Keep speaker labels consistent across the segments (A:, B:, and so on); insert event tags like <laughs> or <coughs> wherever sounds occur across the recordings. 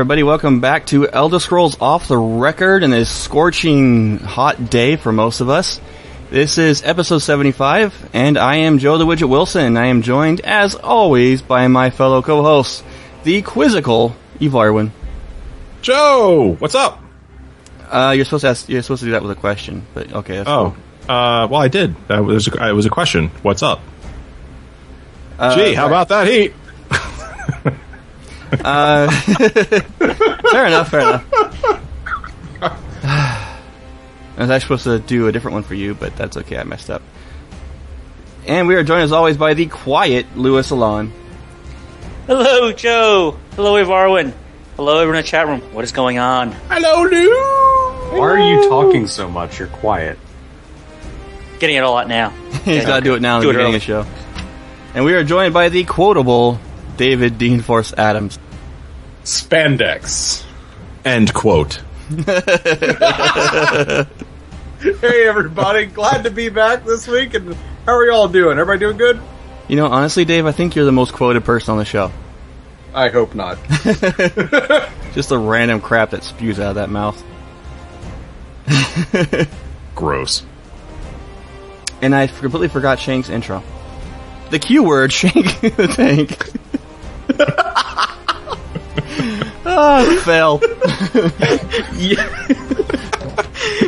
A: Everybody. Welcome back to Elder Scrolls Off the Record in this scorching hot day for most of us. This is episode 75, and I am Joe the Widget Wilson. I am joined, as always, by my fellow co-hosts, the quizzical Evarwin.
B: Joe, what's up?
A: Uh, you're supposed to ask, you're supposed to do that with a question, but okay. That's
B: Oh, uh, well, I did. That was a, it was a question. What's up?
A: cool.
B: Gee, how about that heat?
A: Uh, <laughs> <laughs> fair enough, fair enough. <laughs> <sighs> I was actually supposed to do a different one for you, but that's okay. I messed up. And we are joined as always by the quiet Lewis Alon.
C: Hello, Joe. Hello, Evarwin. Hello, everyone in the chat room. What is going on?
B: Hello, Lou.
D: Why are you talking so much? You're quiet.
C: Getting it all out now.
A: He's got to do it now in
C: Do
A: the
C: it
A: beginning of the show. And we are joined by the quotable David Dean Force Adams.
D: Spandex.
B: End quote. <laughs>
D: Hey everybody, glad to be back this week. And how are y'all doing? Everybody doing good?
A: You know, honestly, Dave, I think you're the most quoted person on the show.
D: I hope not. <laughs> <laughs>
A: Just the random crap that spews out of that mouth.
B: Gross.
A: And I completely forgot Shank's intro. The Q word, Shank the Tank. Oh, <laughs> fail.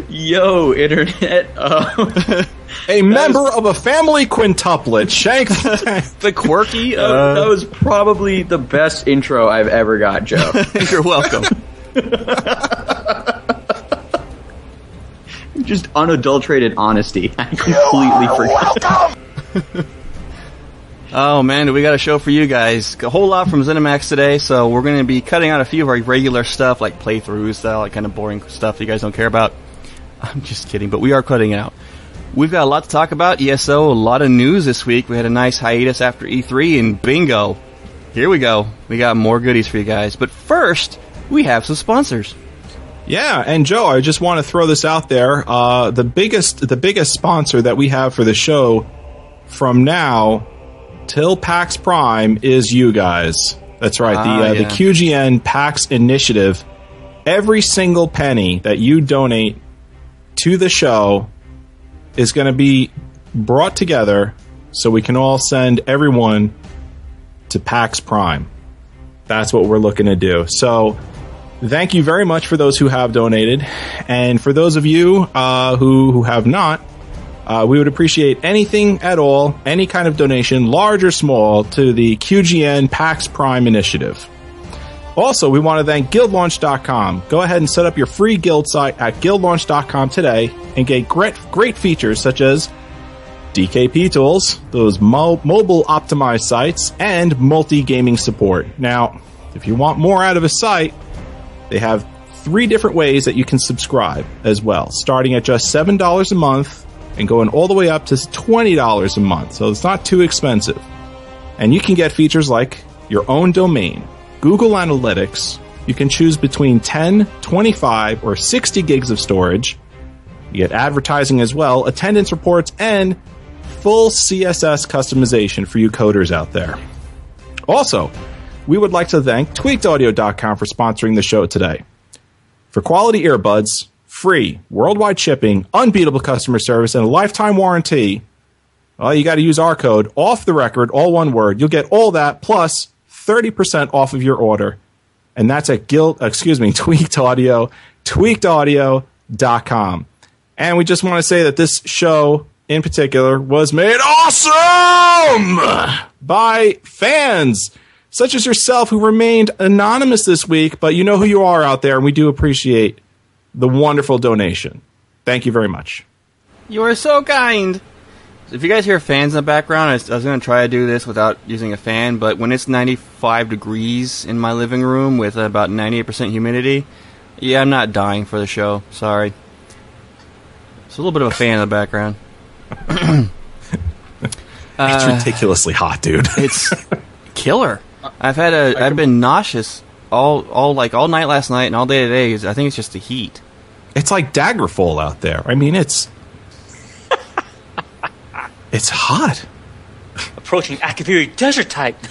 E: Yo, internet. Um, <laughs>
B: A member of a family quintuplet, Shank <laughs> the
A: quirky.
E: that,
A: Uh,
E: that was probably the best intro I've ever got, Joe.
A: you're welcome.
E: Just unadulterated honesty. I completely forgot.
A: Oh man, we got a show for you guys. A whole lot from ZeniMax today, so we're going to be cutting out a few of our regular stuff, like playthroughs, that like kind of boring stuff you guys don't care about. <laughs> I'm just kidding, but we are cutting it out. We've got a lot to talk about. ESO, a lot of news this week. We had a nice hiatus after E3, and bingo, here we go. We got more goodies for you guys. But first, we have some sponsors.
B: Yeah, and Joe, I just want to throw this out there. Uh, the biggest, the biggest sponsor that we have for the show from now till PAX Prime is you guys. That's right,
A: Ah,
B: the uh,
A: yeah.
B: the QGN PAX initiative. Every single penny that you donate to the show is going to be brought together so we can all send everyone to PAX Prime. That's what we're looking to do. So thank you very much for those who have donated, and for those of you uh, who who have not, uh, we would appreciate anything at all, any kind of donation, large or small, to the QGN PAX Prime initiative. Also, we want to thank GuildLaunch.com. Go ahead and set up your free guild site at GuildLaunch.com today and get great, great features such as DKP tools, those mo- mobile optimized sites, and multi gaming support. Now, if you want more out of a site, they have three different ways that you can subscribe as well, starting at just $7 a month and going all the way up to $20 a month. So it's not too expensive. And you can get features like your own domain, Google Analytics. You can choose between 10, 25, or 60 gigs of storage. You get advertising as well, attendance reports, and full CSS customization for you coders out there. Also, we would like to thank tweakedaudio.com for sponsoring the show today. For quality earbuds, free, worldwide shipping, unbeatable customer service, and a lifetime warranty, well, you got to use our code, off the record, all one word. You'll get all that plus 30% off of your order and that's at guild, excuse me, <laughs> Tweaked Audio, tweakedaudio.com. And we just want to say that this show in particular was made awesome by fans such as yourself who remained anonymous this week, but you know who you are out there, and we do appreciate the wonderful donation. Thank you very much.
A: You are so kind. So if you guys hear fans in the background, I was, I was going to try to do this without using a fan, but when it's 95 degrees in my living room with about 98% humidity, yeah, I'm not dying for the show. Sorry. It's a little bit of a fan in the background. <laughs>
B: it's uh, ridiculously hot, dude. <laughs>
A: It's killer. I've had a. I've been nauseous all all like all night last night and all day today. I think it's just the heat.
B: It's like Daggerfall out there. I mean, it's <laughs> it's hot.
C: Approaching Akaviri Desert type. <laughs>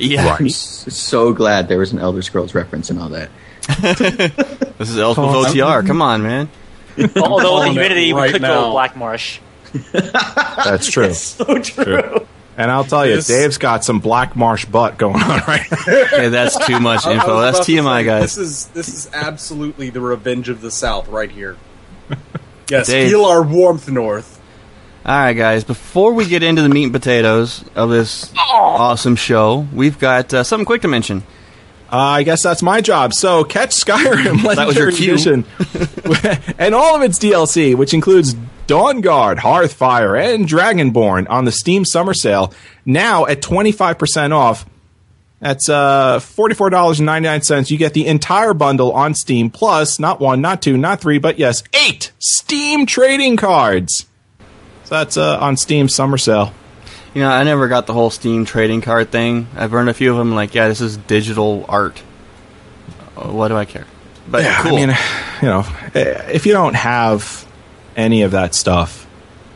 A: Yeah.
E: I'm so glad there was an Elder Scrolls reference and all that. <laughs>
A: This is Elspeth OTR. Come on, man.
C: Although the
D: calling it
C: humidity we could
D: now.
C: go Black Marsh.
B: That's true.
C: So true.
B: And I'll tell you,
D: This-
B: Dave's got some black marsh butt going on right <laughs> now.
A: Okay, that's too much
D: I- I
A: info. That's TMI,
D: say,
A: guys.
D: This is this is absolutely the revenge of the South right here. <laughs> Yes,
A: Dave.
D: feel our warmth north.
A: All right, guys. Before we get into the meat and potatoes of this awesome show, we've got uh, something quick to mention.
B: Uh, I guess that's my job. So catch Skyrim <laughs>
A: That was your
B: Legendary
A: cue.
B: Edition and all of its DLC, which includes Dawnguard, Hearthfire, and Dragonborn on the Steam Summer Sale, now at 25% off. That's uh, $44.99. You get the entire bundle on Steam, plus not one, not two, not three, but yes, eight Steam trading cards. So that's uh, on Steam Summer Sale.
A: You know, I never got the whole Steam trading card thing. I've earned a few of them. Like, yeah, this is digital art. Uh, What do I care? But
B: Yeah,
A: cool.
B: I mean, you know, eh, if you don't have any of that stuff,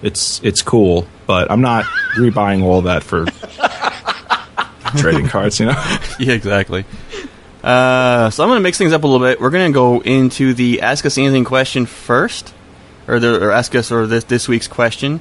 B: it's it's cool. But I'm not rebuying all that for <laughs> trading cards. You know, <laughs>
A: yeah, exactly. Uh, so I'm going to mix things up a little bit. We're going to go into the Ask Us Anything question first, or the or Ask Us or this this week's question,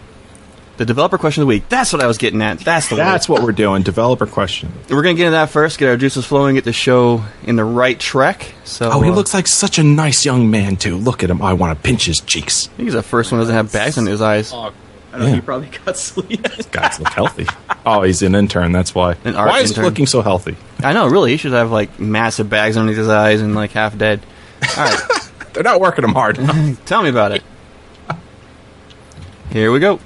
A: the developer question of the week. That's what I was getting at. That's the
B: that's
A: word.
B: what we're doing. Developer question.
A: We're going to get into that first. Get our juices flowing. Get the show in the right track. So
B: Oh, he
A: uh,
B: looks like such a nice young man too. Look at him. I want to pinch his cheeks.
A: I think he's the first one who doesn't have bags in his eyes.
D: Oh,
E: I don't know, he probably got sleep.
B: Guys look healthy. Oh, he's an intern. That's why.
A: An art
B: why is
A: intern.
B: he looking so healthy?
A: I know, really. He should have like massive bags underneath his eyes and like half dead. All right, <laughs>
B: They're not working him hard. enough. <laughs>
A: tell me about it. Here we go.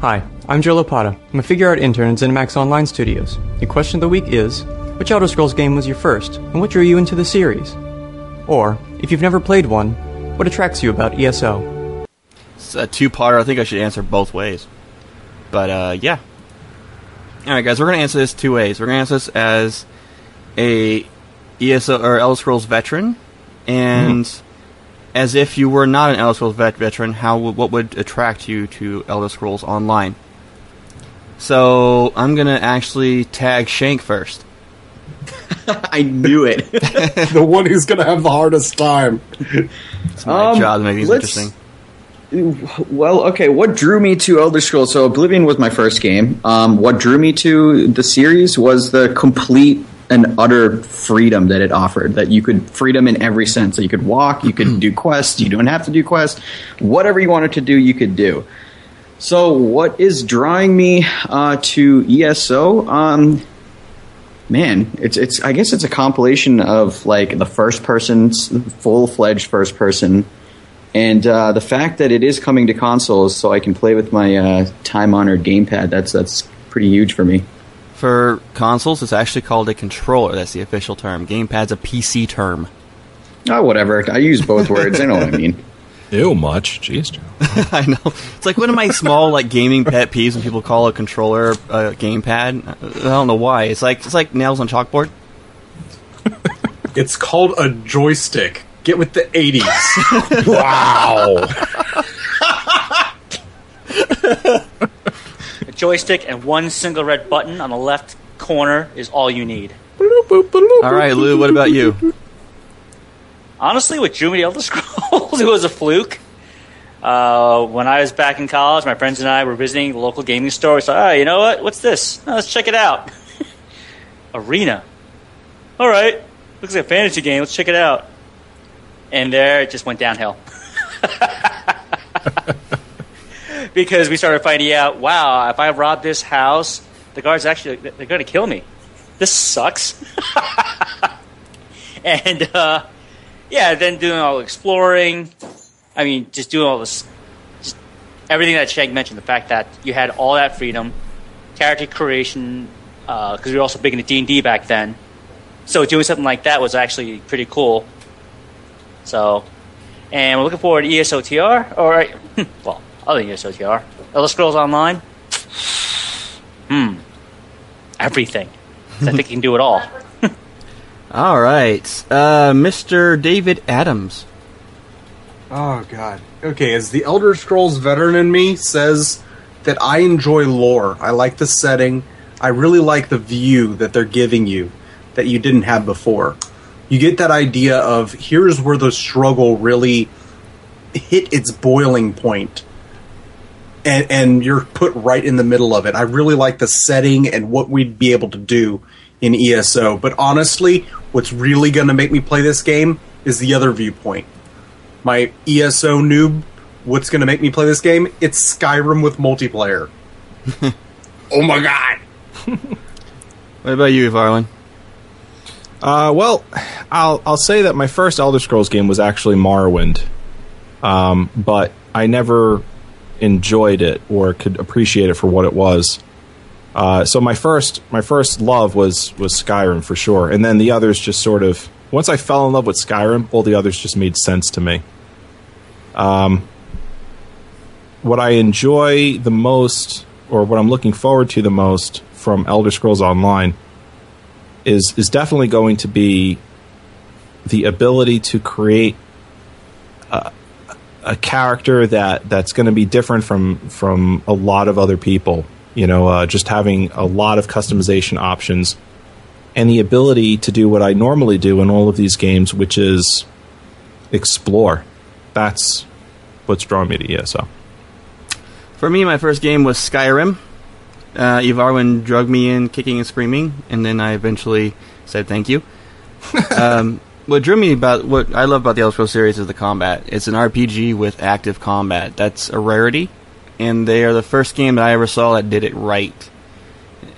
F: Hi, I'm Joe Lopata. I'm a figure art intern at ZeniMax Online Studios. The question of the week is Which Elder Scrolls game was your first, and what drew you into the series? Or, if you've never played one, what attracts you about ESO?
A: It's a two-parter. I think I should answer both ways. But uh, yeah. All right, guys. We're gonna answer this two ways. We're gonna answer this as a ESO or Elder Scrolls veteran, and as if you were not an Elder Scrolls vet- veteran, how would, what would attract you to Elder Scrolls Online? So I'm gonna actually tag Shank first. <laughs>
E: I knew it. <laughs>
D: the one who's gonna have the hardest time.
A: It's my
E: Um,
A: job to make these interesting.
E: Well, okay. What drew me to Elder Scrolls? So Oblivion was my first game. Um, what drew me to the series was the complete and utter freedom that it offered. That you could freedom in every sense. That you could walk, you could do quests. You don't have to do quests. Whatever you wanted to do, you could do. So, what is drawing me uh, to ESO? Um, man, it's it's. I guess it's a compilation of like the first person, full fledged first person and uh, the fact that it is coming to consoles, so I can play with my uh, time-honored gamepad, that's that's pretty huge for me.
A: For consoles, it's actually called a controller. That's the official term. Gamepad's a PC term.
E: Oh, whatever. I use both words. I know what I mean. <laughs>
B: Ew, much. Jeez, Joe. <laughs>
A: I know. It's like one of my small like gaming pet peeves when people call a controller a gamepad. I don't know why. It's like it's like nails on chalkboard. <laughs>
D: It's called a joystick. Get with the 80s.
B: Wow.
C: Joystick and one single red button on the left corner is all you need.
A: All right, Lou. What about you?
C: Honestly, with me to Elder <laughs> Scrolls, it was a fluke. Uh, when I was back in college, my friends and I were visiting the local gaming store. We thought, oh, you know what? What's this? Oh, let's check it out. <laughs> Arena. All right. Looks like a fantasy game. Let's check it out. And there it just went downhill. <laughs> because we started finding out, wow, if I rob this house, the guards actually they're going to kill me. This sucks. <laughs> and uh, yeah, then doing all the exploring. I mean, just doing all this, just everything that Shank mentioned. The fact that you had all that freedom, character creation, because we were also big into D and D back then. So doing something like that was actually pretty cool. So, and we're looking forward to ESOTR. All right, <laughs> well, other than ESOTR, Elder Scrolls Online. Hmm, Everything. I think you can do it all. <laughs>
A: All right, uh, Mr. David Adams.
D: Oh god. Okay, as the Elder Scrolls veteran in me says that I enjoy lore. I like the setting. I really like the view that they're giving you that you didn't have before. You get that idea of here's where the struggle really hit its boiling point. And and you're put right in the middle of it. I really like the setting and what we'd be able to do in ESO. But honestly, what's really going to make me play this game is the other viewpoint my ESO noob, what's going to make me play this game? It's Skyrim with multiplayer. <laughs> oh my god! <laughs>
A: What about you, Varlin?
B: Uh, well, I'll I'll say that my first Elder Scrolls game was actually Morrowind, um, but I never enjoyed it or could appreciate it for what it was. Uh, so my first my first love was was Skyrim for sure, and then the others just sort of once I fell in love with Skyrim, all the others just made sense to me. Um, what I enjoy the most, or what I'm looking forward to the most from Elder Scrolls Online, is is definitely going to be the ability to create a character that that's going to be different from from a lot of other people. You know, uh, just having a lot of customization options and the ability to do what I normally do in all of these games, which is explore. That's what's drawn me to ESO.
A: For me, my first game was Skyrim. Uh, Evarwin drugged me in, kicking and screaming, and then I eventually said thank you. <laughs> um, what drew me about what I love about the Elder Scrolls series is the combat. It's an RPG with active combat. That's a rarity, and they are the first game that I ever saw that did it right.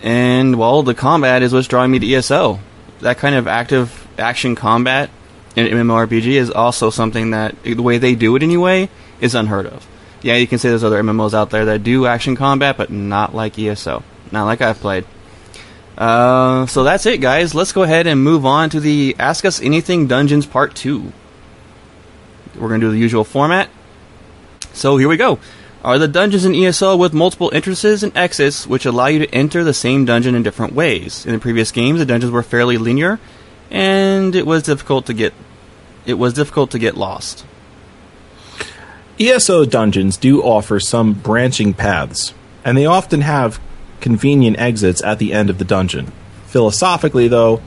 A: And well, the combat is what's drawing me to ESO. That kind of active action combat in MMORPG is also something that the way they do it anyway is unheard of. Yeah, you can say there's other MMOs out there that do action combat, but not like ESO, not like I've played. Uh, so that's it, guys. Let's go ahead and move on to the Ask Us Anything Dungeons Part Two. We're gonna do the usual format. So here we go. Are the dungeons in ESO with multiple entrances and exits which allow you to enter the same dungeon in different ways? In the previous games, the dungeons were fairly linear, and it was difficult to get it was difficult to get lost.
B: ESO dungeons do offer some branching paths, and they often have convenient exits at the end of the dungeon. Philosophically, though,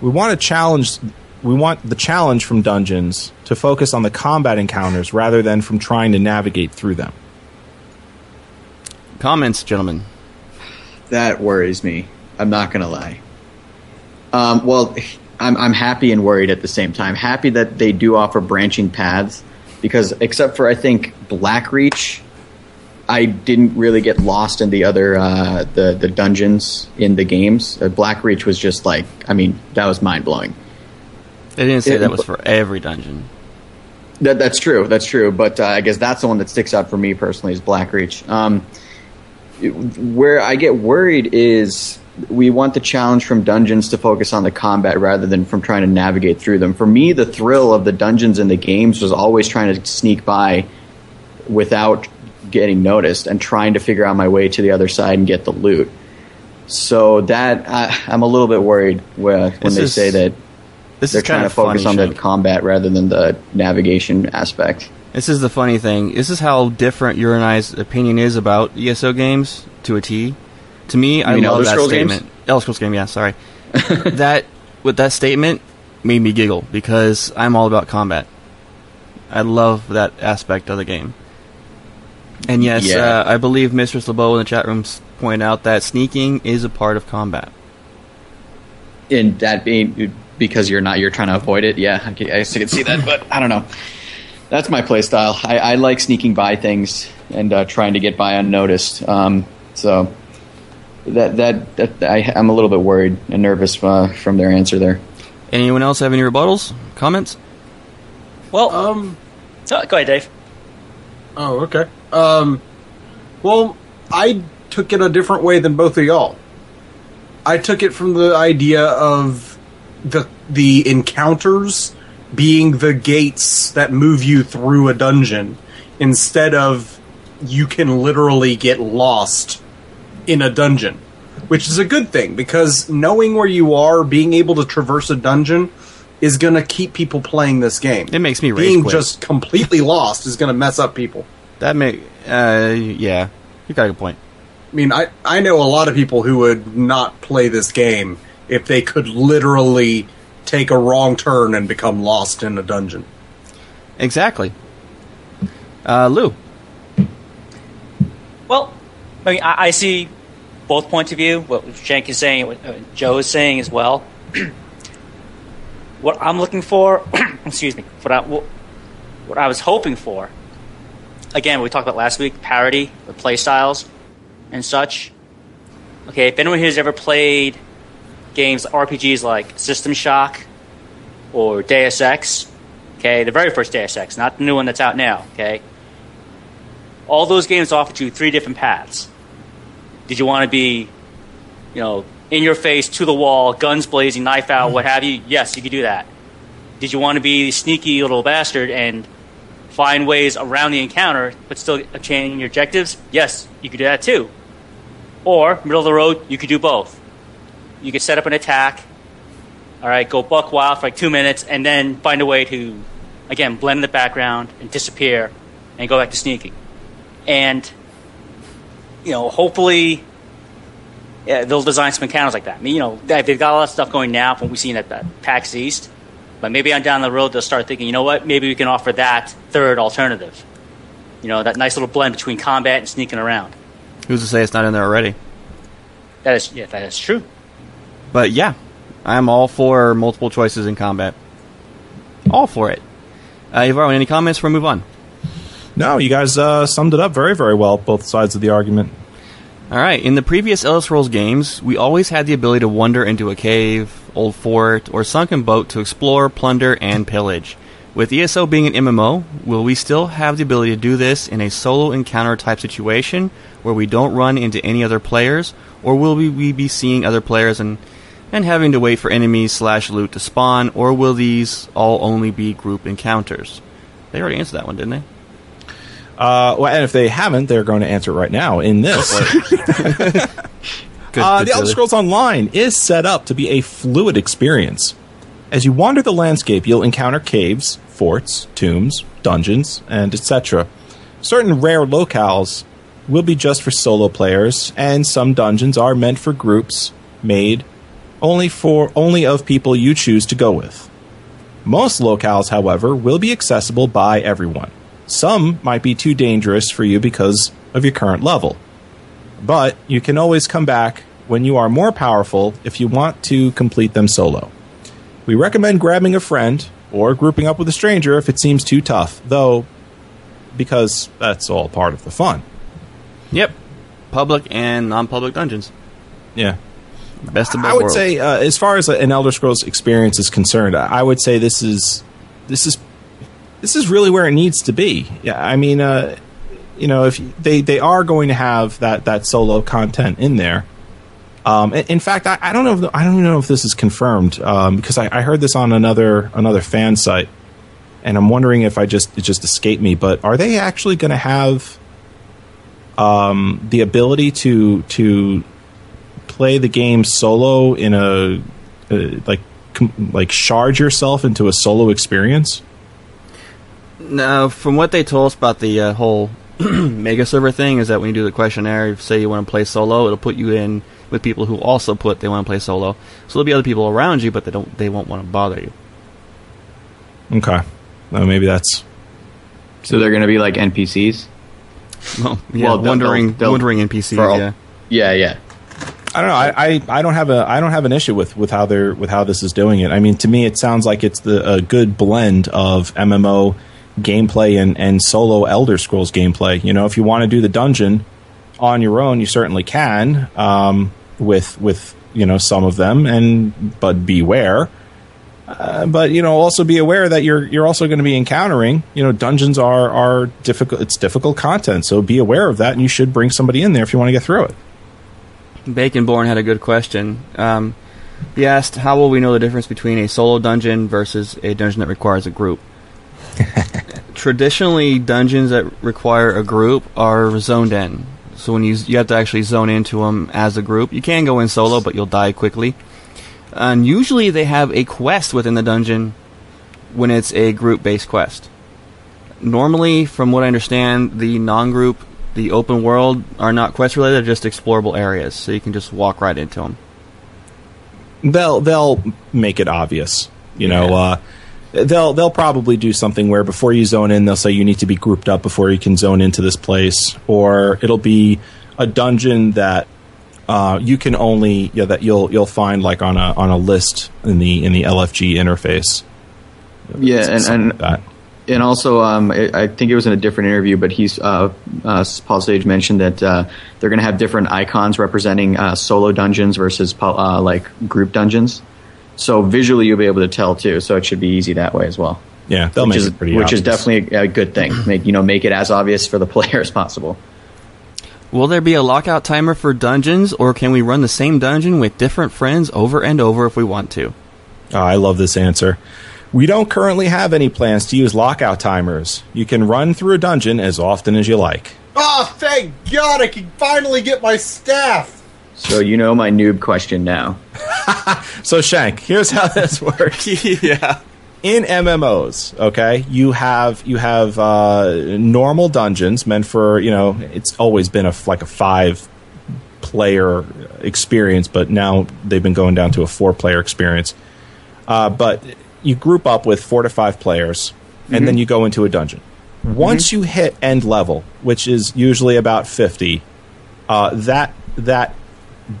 B: we want to challenge we want the challenge from dungeons to focus on the combat encounters rather than from trying to navigate through them.
A: Comments, gentlemen.
E: That worries me. I'm not gonna lie. Um, well, I'm I'm happy and worried at the same time. Happy that they do offer branching paths because except for I think Blackreach, I didn't really get lost in the other uh, the the dungeons in the games. Uh, Blackreach was just like I mean that was mind blowing.
A: They didn't say
E: It-
A: that was for every dungeon.
E: That, that's true. That's true. But uh, I guess that's the one that sticks out for me personally is Blackreach. Um, it- where I get worried is we want the challenge from dungeons to focus on the combat rather than from trying to navigate through them. For me, the thrill of the dungeons in the games was always trying to sneak by without getting noticed and trying to figure out my way to the other side and get the loot. So that I, I'm a little bit worried when
A: This
E: they
A: is-
E: say that
A: This
E: they're
A: is kind
E: trying
A: of
E: to focus on the combat rather than the navigation aspect.
A: This is the funny thing. This is how different your and I's opinion is about ESO games to a T. To me, I
E: mean
A: love
E: Elder
A: that
E: Scrolls games?
A: statement. Elder Scrolls game, yeah, sorry. <laughs> that with that statement made me giggle because I'm all about combat. I love that aspect of the game. And yes,
E: Yeah.
A: uh, I believe Mistress LeBeau in the chat rooms point out that sneaking is a part of combat.
E: And that being because you're not, you're trying to avoid it. Yeah, I can, I guess I can see that, but I don't know. That's my play style. I, I like sneaking by things and uh, trying to get by unnoticed. Um, so that, that that I, I'm a little bit worried and nervous uh, from their answer there.
A: Anyone else have any rebuttals, comments?
C: Well,
D: Um.
C: so, go ahead, Dave.
D: Oh, okay. Um. Well, I took it a different way than both of y'all. I took it from the idea of the the encounters being the gates that move you through a dungeon instead of you can literally get lost in a dungeon, which is a good thing because knowing where you are, being able to traverse a dungeon is going to keep people playing this game.
A: It makes me
D: being
A: quit.
D: just completely lost is going to mess up people.
A: That may, uh, yeah, you got a good point.
D: I mean, I, I know a lot of people who would not play this game if they could literally take a wrong turn and become lost in a dungeon.
A: Exactly. Uh, Lou,
C: Well, I mean, I, I see both points of view. What Shank is saying, what uh, Joe is saying as well. <clears throat> what I'm looking for, <clears throat> excuse me, what I, what, what I was hoping for. Again, we talked about last week, parity, the play styles, and such. Okay, if anyone here has ever played games, RPGs like System Shock or Deus Ex, okay, the very first Deus Ex, not the new one that's out now, okay, all those games offered you three different paths. Did you want to be, you know, in your face, to the wall, guns blazing, knife out, what mm-hmm. have you? Yes, you could do that. Did you want to be sneaky little bastard and find ways around the encounter but still obtain your objectives? Yes, you could do that too. Or middle of the road, you could do both. You could set up an attack. All right, go buck wild for like two minutes, and then find a way to, again, blend in the background and disappear, and go back to sneaking and you know, hopefully, yeah, they'll design some encounters like that. I mean, you know, they- they've got a lot of stuff going now from what we've seen at, at PAX East, but maybe on down the road they'll start thinking, you know what, maybe we can offer that third alternative. You know, that nice little blend between combat and sneaking around.
A: who's to say it's not in there already?
C: That is, yeah, that is true.
A: But yeah, I'm all for multiple choices in combat. All for it. Uh, Yvaro, any comments before we move on?
B: No, you guys uh, summed it up very, very well, both sides of the argument.
A: All right. In the previous Elder Scrolls games, we always had the ability to wander into a cave, old fort, or sunken boat to explore, plunder, and pillage. With ESO being an MMO, will we still have the ability to do this in a solo encounter type situation where we don't run into any other players, or will we, we be seeing other players and and having to wait for enemies slash loot to spawn, or will these all only be group encounters? They already answered that one, didn't they?
B: Uh, well, and if they haven't, they're going to answer it right now in this. <laughs> Uh, the Elder Scrolls Online is set up to be a fluid experience. As you wander the landscape, you'll encounter caves, forts, tombs, dungeons, and etc. Certain rare locales will be just for solo players, and some dungeons are meant for groups made only for only of people you choose to go with. Most locales, however, will be accessible by everyone. Some might be too dangerous for you because of your current level but you can always come back when you are more powerful if you want to complete them solo. We recommend grabbing a friend or grouping up with a stranger if it seems too tough, though, because that's all part of the fun.
A: Yep. Public and non-public dungeons.
B: Yeah.
A: Best of both
B: I would
A: worlds.
B: say, uh, as far as an Elder Scrolls experience is concerned, I would say this is this is this is really where it needs to be. Yeah, I mean, uh, you know, if they they are going to have that that solo content in there. Um, in, fact, I, I don't know. If, I don't know if this is confirmed um, because I, I heard this on another another fan site, and I'm wondering if I just it just escaped me. But are they actually going to have um, the ability to to play the game solo in a uh, like com- like shard yourself into a solo experience?
A: No, from what they told us about the uh, whole <clears throat> mega server thing is that when you do the questionnaire, if say you want to play solo, it'll put you in with people who also put they want to play solo. So there'll be other people around you, but they don't they won't want to bother you.
B: Okay, well, maybe that's
E: So they're going to be like NPCs.
A: Well, yeah,
E: Well, they'll-
A: wondering,
E: they'll- they'll-
A: wondering NPCs.
E: for all-
A: yeah.
E: Yeah, yeah.
B: I don't know. I, I, I don't have a I don't have an issue with, with how they're with how this is doing it. I mean, to me, it sounds like it's the a good blend of MMO gameplay and, and solo Elder Scrolls gameplay. You know, if you want to do the dungeon on your own, you certainly can um, with with you know some of them, and but beware. Uh, but you know, also be aware that you're you're also going to be encountering. You know, dungeons are are difficult. It's difficult content, so be aware of that, and you should bring somebody in there if you want to get through it.
A: Baconborn had a good question. Um, he asked, "How will we know the difference between a solo dungeon versus a dungeon that requires a group?" <laughs> Traditionally, dungeons that require a group are zoned in. So when you you have to actually zone into them as a group. You can go in solo, but you'll die quickly. And usually, they have a quest within the dungeon when it's a group-based quest. Normally, from what I understand, the non-group, the open world, are not quest related; they're just explorable areas, so you can just walk right into them.
B: they'll they'll make it obvious. You know, uh, they'll they'll probably do something where before you zone in, they'll say you need to be grouped up before you can zone into this place, or it'll be a dungeon that uh, you can only yeah that you'll you'll find like on a on a list in the in the LFG interface.
E: Yeah, and, and
B: like.
E: And also, um, I I think it was in a different interview, but he's uh, uh, Paul Sage mentioned that uh, they're going to have different icons representing uh, solo dungeons versus uh, like group dungeons. So visually, you'll be able to tell too. So it should be easy that way as well.
B: Yeah, they'll
E: which
B: make
E: is
B: it pretty
E: which is definitely a, a good thing. <clears throat> Make you know make it as obvious for the <laughs> player as possible.
A: Will there be a lockout timer for dungeons, or can we run the same dungeon with different friends over and over if we want to?
B: Oh, I love this answer. We don't currently have any plans to use lockout timers. You can run through a dungeon as often as you like.
D: Oh, thank God I can finally get my staff!
E: So you know my noob question now. <laughs>
B: So Shank, here's how <laughs> this works.
A: yeah.
B: in MMOs, okay, you have you have uh, normal dungeons meant for you know it's always been a f- like a five player experience, but now they've been going down to a four player experience. Uh, but you group up with four to five players, and then you go into a dungeon. Once you hit end level, which is usually about fifty, uh, that that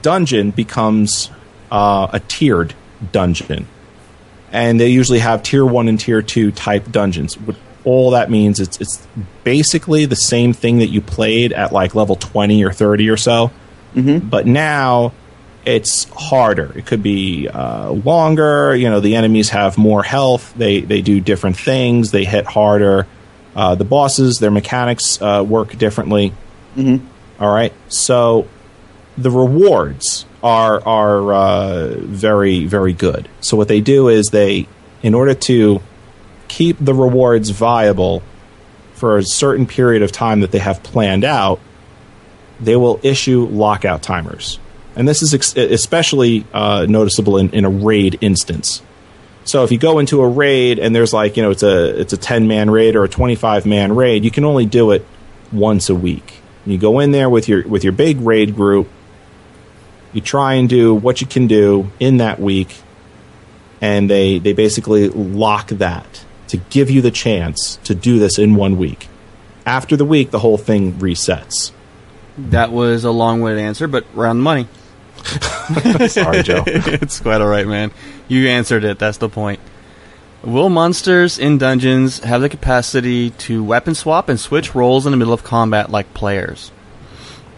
B: dungeon becomes uh, a tiered dungeon and they usually have tier one and tier two type dungeons. What all that means it's it's basically the same thing that you played at like level twenty or thirty or so, but now it's harder. It could be uh, longer. You know, the enemies have more health. They they do different things. They hit harder. Uh, the bosses, their mechanics uh, work differently. All right, so the rewards are are uh, very very good. So what they do is they, in order to keep the rewards viable for a certain period of time that they have planned out, they will issue lockout timers, and this is ex- especially uh, noticeable in, in a raid instance. So if you go into a raid and there's like you know it's a it's a ten man raid or a twenty five man raid, you can only do it once a week. You go in there with your with your big raid group. You try and do what you can do in that week, and they they basically lock that to give you the chance to do this in one week. After the week, the whole thing resets.
A: That was a long-winded answer, but round the money. <laughs>
B: Sorry, Joe. <laughs>
A: it's quite all right, man. You answered it. That's the point. Will monsters in dungeons have the capacity to weapon swap and switch roles in the middle of combat like players?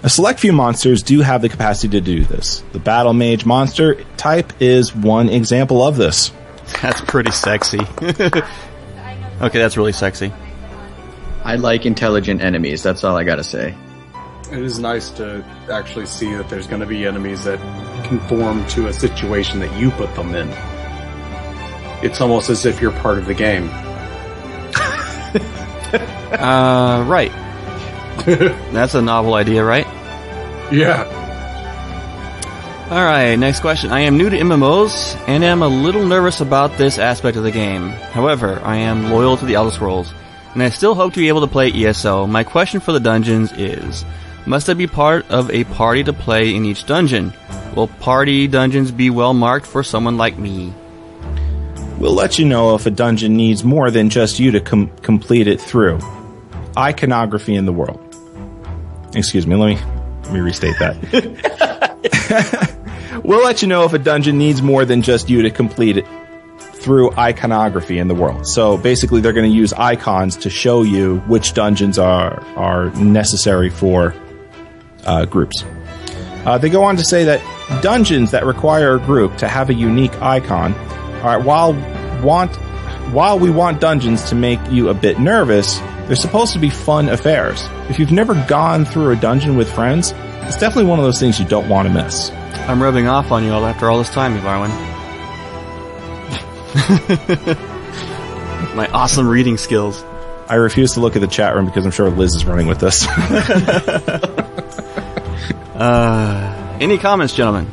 B: A select few monsters do have the capacity to do this. The battle mage monster type is one example of this.
A: That's pretty sexy. <laughs> okay, that's really sexy.
E: I like intelligent enemies. That's all I gotta say.
D: It is nice to actually see that there's going to be enemies that conform to a situation that you put them in. It's almost as if you're part of the game. <laughs>
A: Uh, right. <laughs> That's a novel idea, right?
D: Yeah.
A: All right, next question. I am new to MMOs and am a little nervous about this aspect of the game. However, I am loyal to the Elder Scrolls, and I still hope to be able to play ESO. My question for the dungeons is: Must I be part of a party to play in each dungeon? Will party dungeons be well marked for someone like me?
B: We'll let you know if a dungeon needs more than just you to com- complete it through. Iconography in the world. excuse me, let me let me restate that. <laughs> we'll let you know if a dungeon needs more than just you to complete it through iconography in the world. So basically, they're going to use icons to show you which dungeons are are necessary for uh, groups. Uh, they go on to say that dungeons that require a group to have a unique icon, all right, while want while we want dungeons to make you a bit nervous, they're supposed to be fun affairs. If you've never gone through a dungeon with friends, it's definitely one of those things you don't want to miss.
A: I'm rubbing off on you all after all this time, Evarwin. <laughs> My awesome reading skills.
B: I refuse to look at the chat room because I'm sure Liz is running with this. <laughs>
A: Uh, any comments, gentlemen?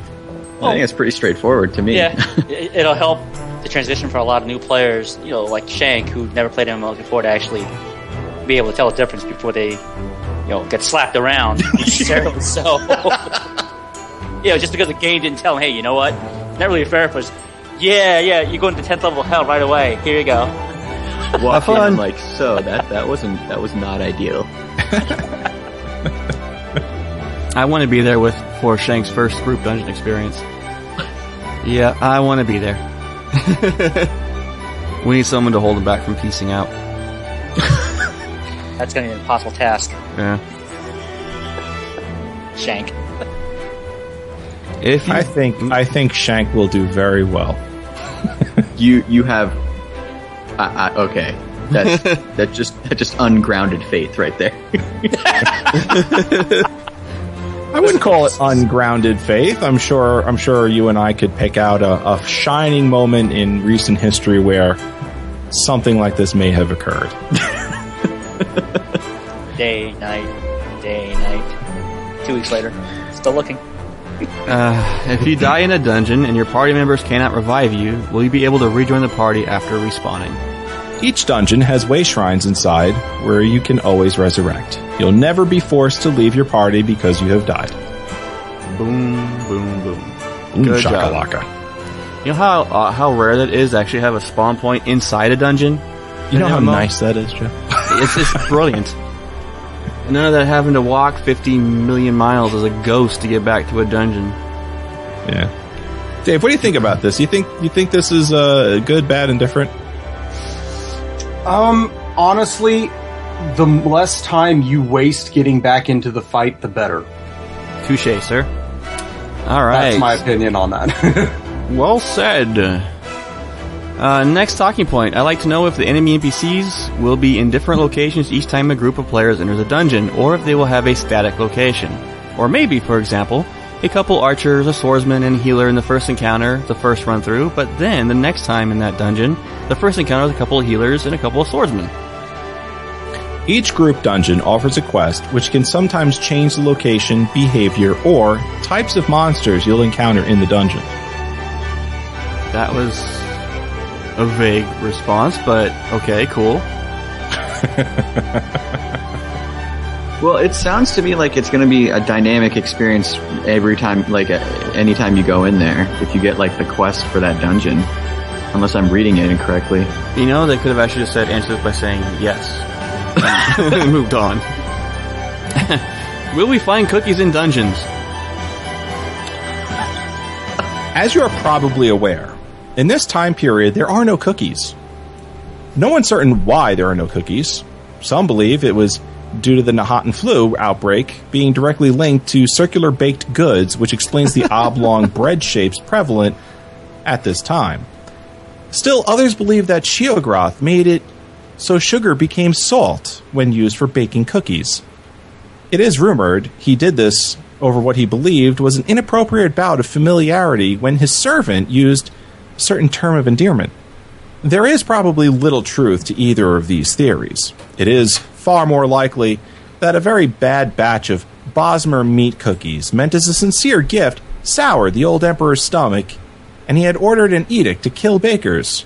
E: I think it's pretty straightforward to me.
C: Yeah, <laughs> it- it'll help the transition for a lot of new players, you know, like Shank, who never played MMOs before, to actually be able to tell the difference before they, you know, get slapped around necessarily. So, you know, <laughs> <laughs> just because the game didn't tell them, hey, you know what, not really fair for us. Yeah, yeah, you go into 10th level hell right away. Here you go.
E: Walk
A: Have
E: in
A: fun.
E: like so that that wasn't that was not ideal. <laughs>
A: I want to be there with for Shank's first group dungeon experience. Yeah, I want to be there. we need someone to hold him back from piecing out.
C: That's going to be an impossible task,
A: Yeah.
C: Shank.
A: If you,
B: I think I think Shank will do very well. <laughs>
E: You you have uh, uh, okay. That's <laughs> that just that just ungrounded faith right there. <laughs>
B: I wouldn't call it ungrounded faith. I'm sure. I'm sure you and I could pick out a, a shining moment in recent history where something like this may have occurred. <laughs>
C: Day, night, day, night. Two weeks later, still looking.
A: uh, if you die in a dungeon and your party members cannot revive you, will you be able to rejoin the party after respawning?
B: Each dungeon has way shrines inside where you can always resurrect. You'll never be forced to leave your party because you have died.
A: Boom, boom, boom.
B: Ooh,
A: Good job. You know how uh, how rare that is to actually have a spawn point inside a dungeon?
B: You know how nice that is, Jeff?
A: It's just brilliant. None of that having to walk 50 million miles as a ghost to get back to a dungeon.
B: Yeah. Dave, what do you think about this? You think you think this is uh, good, bad, and different?
D: Um, honestly, the less time you waste getting back into the fight, the better.
A: Touche, sir. All right.
D: That's my opinion on that. <laughs>
A: Well said. Uh, next talking point. I'd like to know if the enemy NPCs will be in different locations each time a group of players enters a dungeon, or if they will have a static location. Or maybe, for example, a couple archers, a swordsman, and a healer in the first encounter, the first run through, but then the next time in that dungeon, the first encounter is a couple of healers and a couple of swordsmen.
B: Each group dungeon offers a quest which can sometimes change the location, behavior, or types of monsters you'll encounter in the dungeon.
A: That was a vague response, but okay, cool. <laughs>
E: Well, it sounds to me like it's going to be a dynamic experience every time, like uh, anytime you go in there. If you get like the quest for that dungeon, unless I'm reading it incorrectly.
A: You know, they could have actually just said answer this by saying yes. and <laughs> moved on. Will we find cookies in dungeons?
B: As you are probably aware, in this time period there are no cookies. No one's certain why there are no cookies. Some believe it was due to the Knahaten flu outbreak being directly linked to circular baked goods, which explains the <laughs> oblong bread shapes prevalent at this time. Still, others believe that Sheogorath made it so sugar became salt when used for baking cookies. It is rumored he did this over what he believed was an inappropriate bout of familiarity when his servant used certain term of endearment. There is probably little truth to either of these theories. It is far more likely that a very bad batch of Bosmer meat cookies, meant as a sincere gift, soured the old emperor's stomach, and he had ordered an edict to kill bakers,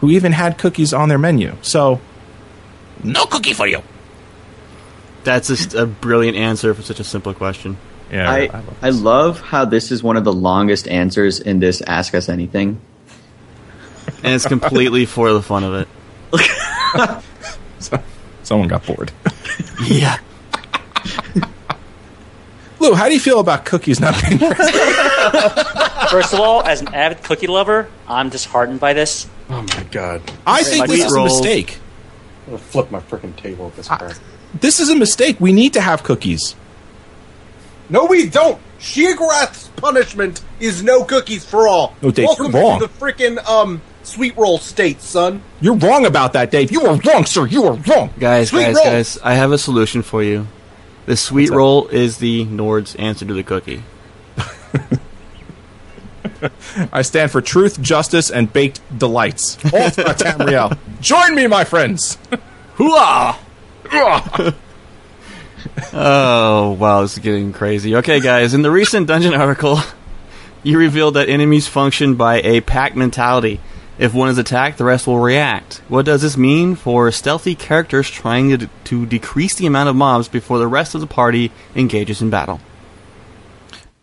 B: who even had cookies on their menu. So, no cookie for you.
A: That's a brilliant answer for such a simple question.
B: Yeah,
E: I I love how this is one of the longest answers in this Ask Us Anything.
A: And it's completely for the fun of it. <laughs>
B: Someone got bored.
A: Yeah. <laughs>
B: Lou, how do you feel about cookies not being <laughs> present?
C: First of all, as an avid cookie lover, I'm disheartened by this.
D: Oh my god.
B: I think
C: Sweet
B: this is a mistake.
D: I'm gonna flip my freaking table at this point.
B: This is a mistake. We need to have cookies.
D: No, we don't. Sheogorath's punishment is no cookies for all.
B: No, Dave,
D: Welcome
B: you're wrong.
D: to the freaking um sweet roll state, son.
B: You're wrong about that, Dave. You are wrong, sir. You are wrong.
A: Guys,
D: Sweet
A: guys,
D: roll.
A: guys, I have a solution for you. The sweet roll is the Nord's answer to the cookie. <laughs>
B: I stand for truth, justice, and baked delights. All throughout Tamriel. <laughs> Join me, my friends.
A: Hooah! Oh, wow, this is getting crazy. Okay, guys, in the recent dungeon article, you revealed that enemies function by a pack mentality. If one is attacked, the rest will react. What does this mean for stealthy characters trying to, to decrease the amount of mobs before the rest of the party engages in battle?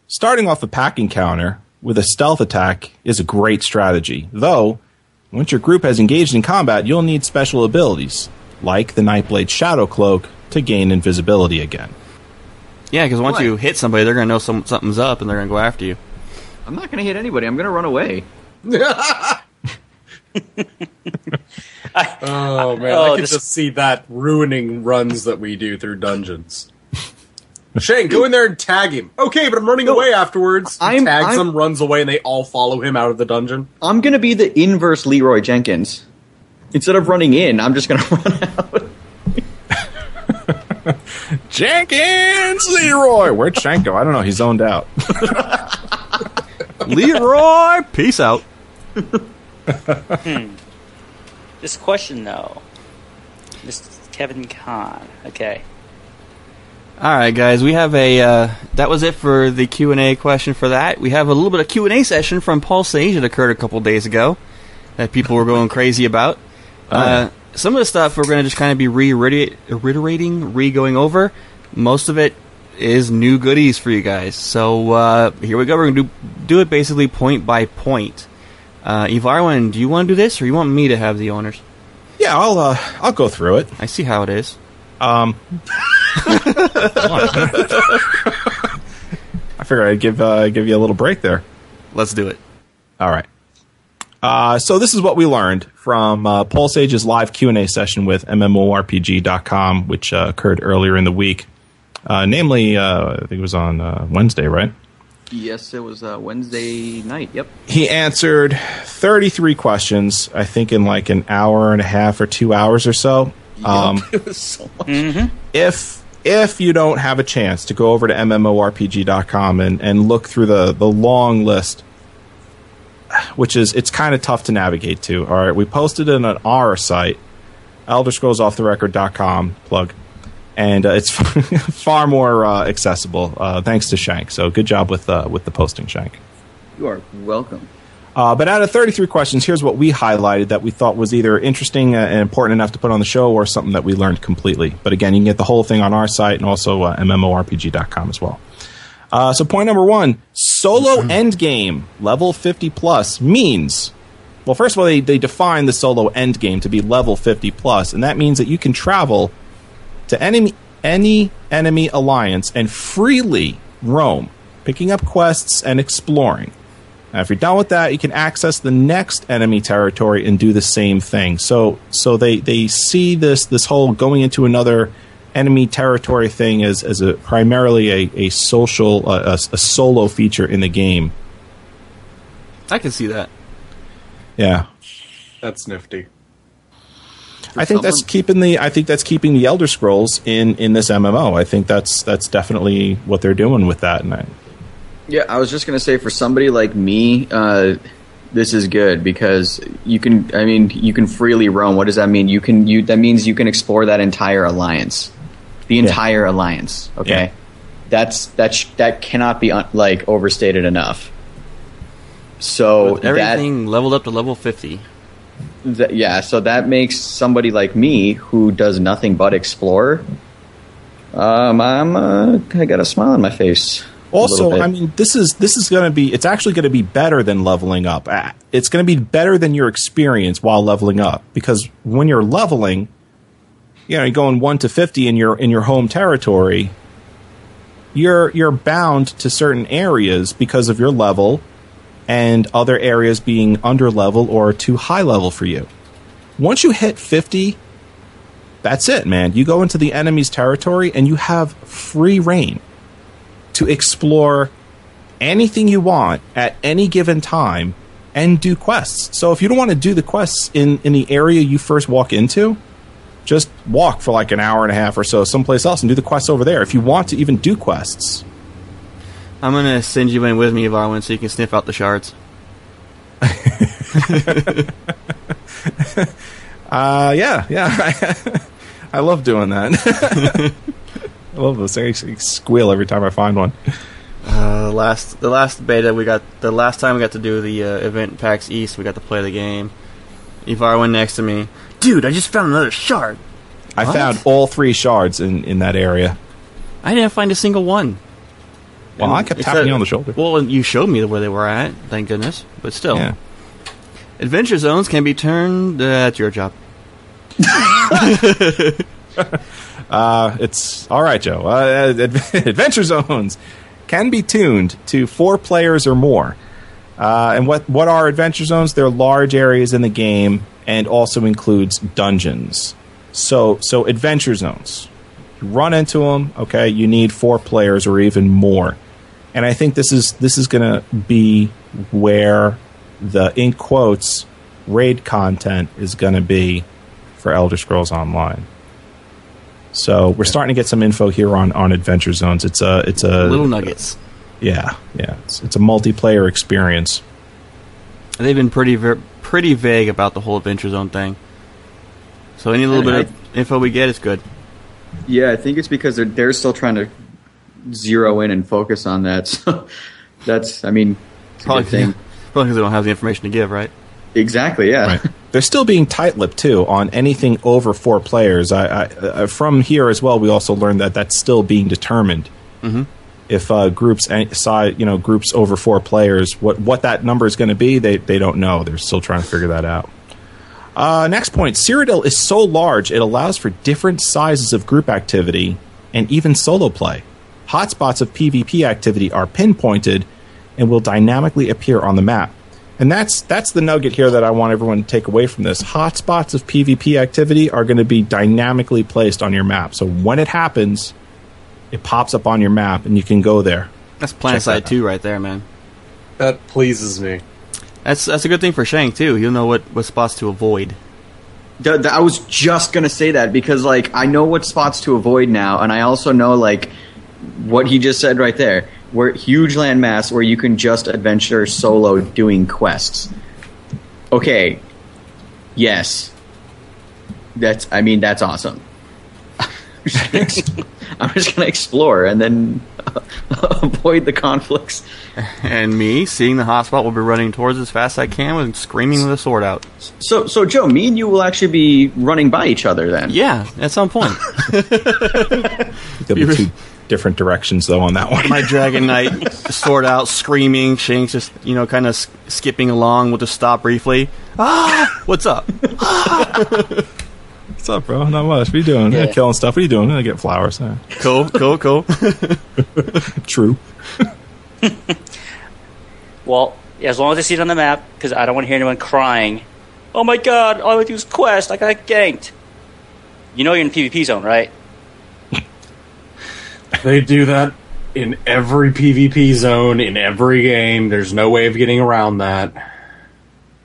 B: Starting off a pack encounter with a stealth attack is a great strategy. Though, once your group has engaged in combat, you'll need special abilities, like the Nightblade Shadow Cloak, to gain invisibility again.
A: Yeah, because once
E: Why?
A: you hit somebody, they're going to know some, something's up and they're going to go after you.
E: I'm not going to hit anybody. I'm going to run away. <laughs>
D: Oh man,
C: Oh,
D: I can
C: this-
D: just see that ruining runs that we do through dungeons. Shane, go in there and tag him. Okay, but I'm running away afterwards.
E: I'm-
D: tags
E: I'm-
D: them, runs away, and they all follow him out of the dungeon.
E: I'm going to be the inverse Leroy Jenkins. Instead of running in, I'm just going <laughs> to run out. <laughs>
B: Jenkins Leroy! Where'd Shank go? I don't know. He's zoned out. <laughs>
A: Leroy, peace out.
C: This question, though, Mr. Kevin Kahn. Okay.
A: All right, guys, we have a. Uh, that was it for the Q and A question for that. We have a little bit of Q and A session from Paul Sage that occurred a couple days ago that people were going crazy about. Uh, some of the stuff we're going to just kind of be reiterate- reiterating, re-going over. Most of it is new goodies for you guys. So uh, here we go. We're going to do, do it basically point by point. Uh, Evarwin, do you want to do this, or you want me to have the honors?
B: Yeah, I'll uh, I'll go through it.
A: I see how it is.
B: Um, <laughs> <laughs> I figured I'd give uh, give you a little break there.
A: Let's do it.
B: All right. Uh, so this is what we learned from uh, Paul Sage's live Q and A session with MMORPG.com, which uh, occurred earlier in the week. Uh, namely, uh, I think it was on uh, Wednesday, right?
E: yes, it was uh, Wednesday night. Yep.
B: He answered 33 questions, I think in like an hour and a half or two hours or so. Um, <laughs>
E: it was so much.
B: if if you don't have a chance to go over to mmorpg.com and, and look through the, the long list which is it's kind of tough to navigate to all right we posted it on our site elderscrollsofftherecord.com plug and uh, it's <laughs> far more uh, accessible uh, thanks to shank so good job with uh, with the posting shank
E: You are welcome.
B: uh, but out of 33 questions, here's what we highlighted that we thought was either interesting uh, and important enough to put on the show or something that we learned completely. But again, you can get the whole thing on our site and also uh, MMORPG.com as well. Uh, so, point number one solo endgame, level 50 plus, means. Well, first of all, they, they define the solo endgame to be level 50 plus, and that means that you can travel to enemy, any enemy alliance and freely roam, picking up quests and exploring. Now, if you're done with that, you can access the next enemy territory and do the same thing. So, so they, they see this this whole going into another enemy territory thing as as a primarily a, a social uh, a, a solo feature in the game.
A: I can see that.
B: Yeah,
D: That's nifty.
B: I think that's keeping the I think that's keeping the Elder Scrolls in in this MMO. I think that's that's definitely what they're doing with that. And I,
E: Yeah, I was just gonna say for somebody like me, uh, this is good because you can. I mean, you can freely roam. What does that mean? You can. You that means you can explore that entire alliance, the entire alliance. Okay,
B: Yeah.
E: that's that. Sh- that cannot be un- like overstated enough. So
A: With everything leveled up to level 50.
E: that, that yeah, so that makes somebody like me who does nothing but explore. Um, I'm. Uh, I got a smile on my face.
B: Also. I mean, this is this is going to be. It's actually going to be better than leveling up. Ah, It's going to be better than your experience while leveling up because when you're leveling, you know, you're going one to fifty in your in your home territory. you're you're bound to certain areas because of your level and other areas being under level or too high level for you. Once you hit 50, that's it, man. You go into the enemy's territory and you have free rein to explore anything you want at any given time and do quests. So if you don't want to do the quests in, in the area you first walk into, just walk for like an hour and a half or so someplace else and do the quests over there. If you want to even do quests,
A: I'm gonna send you in with me, Varwin, so you can sniff out the shards. <laughs>
B: uh, yeah, yeah. <laughs> I love doing that. <laughs> I love this. I squeal every time I find one.
A: Uh, last the last beta we got the last time we got to do the uh, event PAX East, we got to play the game. Evarwin next to me, dude. I just found another shard.
B: I
A: What?
B: found all three shards in, in that area.
A: I didn't find a single one.
B: Well, I kept tapping you on the shoulder.
A: Well, and you showed me where they were at. Thank goodness. But still,
B: Yeah.
A: adventure zones can be turned. Uh, that's your job. <laughs>
B: Uh, it's all right, Joe. Uh, <laughs> Adv- Adventure zones can be tuned to four players or more. Uh, and what what are adventure zones? They're large areas in the game and also includes dungeons. So so adventure zones. You run into them. Okay, you need four players or even more. And I think this is this is going to be where the in quotes raid content is going to be for Elder Scrolls Online. So we're starting to get some info here on, on Adventure Zones. It's a it's a
A: Little nuggets.
B: yeah yeah it's, it's a multiplayer experience.
A: They've been pretty ver- pretty vague about the whole adventure zone thing. So any little
E: I-
A: bit of info we get is good.
E: Yeah, I think it's because they're they're still trying to zero in and focus on that. <laughs> So that's, I mean,
A: Probably
E: thing. <laughs>
A: Probably because they don't have the information to give, right?
E: Exactly. Yeah.
B: Right. <laughs> They're still being tight-lipped too on anything over four players. I, I uh, from here as well. We also learned that that's still being determined. Mm-hmm. If uh, groups you know, groups over four players, what what that number is going to be, they they don't know. They're still trying to figure that out. Uh, next point: Cyrodiil is so large it allows for different sizes of group activity and even solo play. Hotspots of PvP activity are pinpointed and will dynamically appear on the map. And that's that's the nugget here that I want everyone to take away from this. Hotspots of PvP activity are going to be dynamically placed on your map. So when it happens, it pops up on your map and you can go there.
A: That's Planet
B: Check that
A: Side
B: out.
A: Two right there, man.
D: That pleases me.
A: That's that's a good thing for Shank too. He'll know what, what spots to avoid.
E: Th- th- I was just gonna say that because like I know what spots to avoid now, and I also know like what he just said right there. Where huge landmass where you can just adventure solo doing quests. Okay, yes, that's. I mean, that's awesome. <laughs> <laughs> I'm just gonna ex- I'm just gonna explore and then <laughs> avoid the conflicts.
A: And me, seeing the hotspot, will be running towards as fast as I can with screaming with a sword out.
E: So, so Joe, me and you will actually be running by each other then.
A: Yeah, at some point. <laughs> <laughs>
B: There'll be two different directions though on that one.
A: My Dragon Knight sword out, screaming. Shank's just, you know, kind of s- skipping along. We'll just stop briefly. Ah! What's up?
B: What's up, bro? Not much. What are you doing? Yeah.
C: Yeah.
B: killing stuff. What are you doing? I get flowers. Yeah.
A: Cool, cool, cool. <laughs>
B: True. <laughs>
C: Well, as long as I see it on the map, because I don't want to hear anyone crying. Oh my god, all I do is quest. I got ganked. You know you're in PvP zone, right? <laughs>
D: They do that in every PvP zone, in every game. There's no way of getting around that.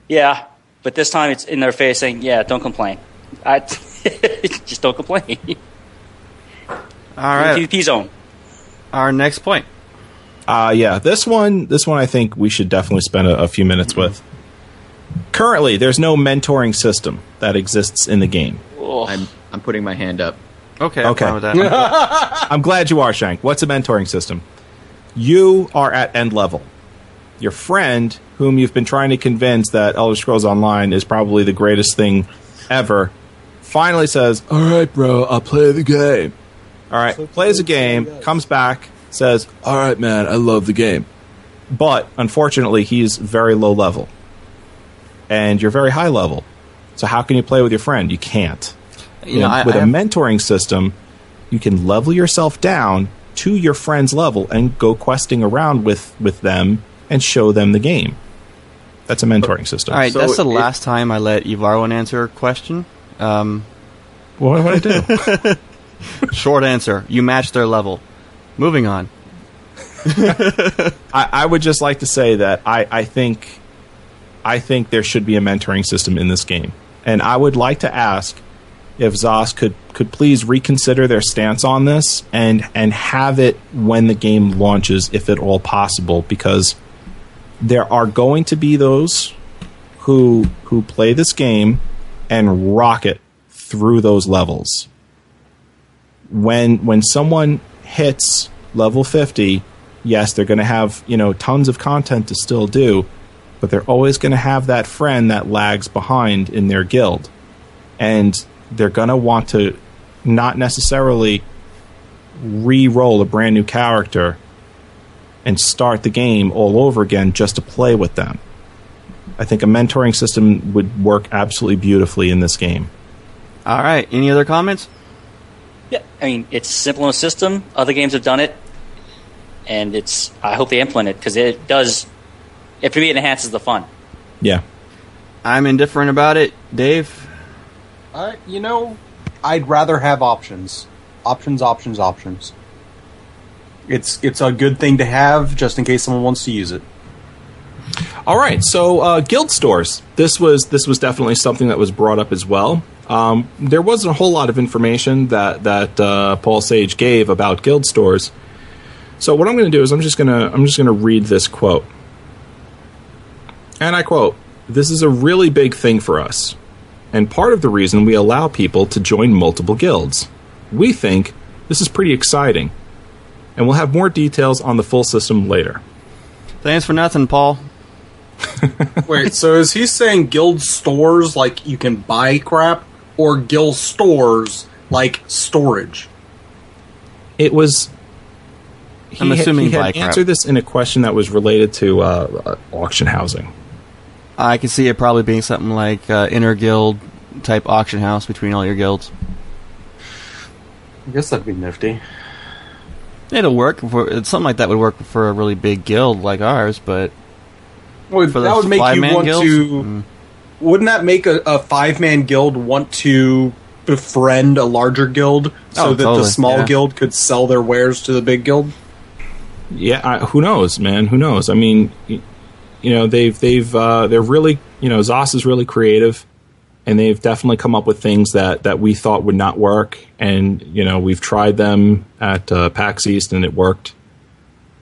C: Yeah, but this time it's in their face saying, "Yeah, don't complain." I <laughs> just don't complain.
A: All right.
C: PvP zone.
A: Our next point.
B: Uh, yeah, this one, this one, I think we should definitely spend a, a few minutes with. Currently, there's no mentoring system that exists in the game.
C: Ugh.
E: I'm I'm putting my hand up.
A: Okay, I'm
B: Okay.
A: fine with that. <laughs>
B: I'm glad you are, Shank. What's a mentoring system? You are at end level. Your friend, whom you've been trying to convince that Elder Scrolls Online is probably the greatest thing ever, finally says, All right, bro, I'll play the game. All right, plays a game, comes back, says, All right, man, I love the game. But unfortunately, he's very low level. And you're very high level. So how can you play with your friend? You can't
A: You know, I,
B: with
A: I
B: a
A: have-
B: mentoring system, you can level yourself down to your friend's level and go questing around with with them and show them the game. That's a mentoring system.
A: All right,
D: So
A: that's the
D: it-
A: last time I let Evarwin answer a question. Um,
B: What would I do? <laughs>
A: short answer: you match their level. Moving on. <laughs>
B: I, I would just like to say that I, I think I think there should be a mentoring system in this game. And I would like to ask if Zos could could please reconsider their stance on this and and have it when the game launches if at all possible because there are going to be those who who play this game and rock it through those levels. When when someone hits level 50, yes, they're going to have, you know, tons of content to still do, but they're always going to have that friend that lags behind in their guild. And they're going to want to not necessarily re-roll a brand new character and start the game all over again just to play with them. I think a mentoring system would work absolutely beautifully in this game.
A: All right. Any other comments?
C: Yeah, I mean, it's simple in a system. Other games have done it, and it's. I hope they implement it because it does. It for me, it enhances the fun.
B: Yeah.
A: I'm indifferent about it. Dave.
D: Uh, you know, I'd rather have options. Options, options, options. It's it's a good thing to have just in case someone wants to use it.
B: All right, so uh, guild stores. This was this was definitely something that was brought up as well. Um, there wasn't a whole lot of information that that uh, Paul Sage gave about guild stores. So what I'm going to do is I'm just going to I'm just going to read this quote, and I quote: "This is a really big thing for us, and part of the reason we allow people to join multiple guilds. We think this is pretty exciting, and we'll have more details on the full system later."
A: Thanks for nothing, Paul. <laughs>
D: Wait, so is he saying guild stores like you can buy crap, or guild stores like storage?
B: it was.
A: I'm
B: he had-
A: assuming
B: he had
A: buy crap.
B: answered this in a question that was related to uh, uh, auction housing.
A: I can see it probably being something like uh, inter guild type auction house between all your guilds.
D: I guess that'd be nifty.
A: It'll work. For, something like that would work for a really big guild like ours, but
D: Well,
A: for
D: that would make you want
A: guilds,
D: to.
A: mm,
D: Wouldn't that make a, a five man guild want to befriend a larger guild so
A: Oh,
D: that
A: totally,
D: the small
A: yeah.
D: guild could sell their wares to the big guild?
B: Yeah, I, who knows, man? Who knows? I mean, you know, they've they've uh, they're really you know Zos is really creative, and they've definitely come up with things that that we thought would not work, and you know we've tried them at uh, PAX East and it worked.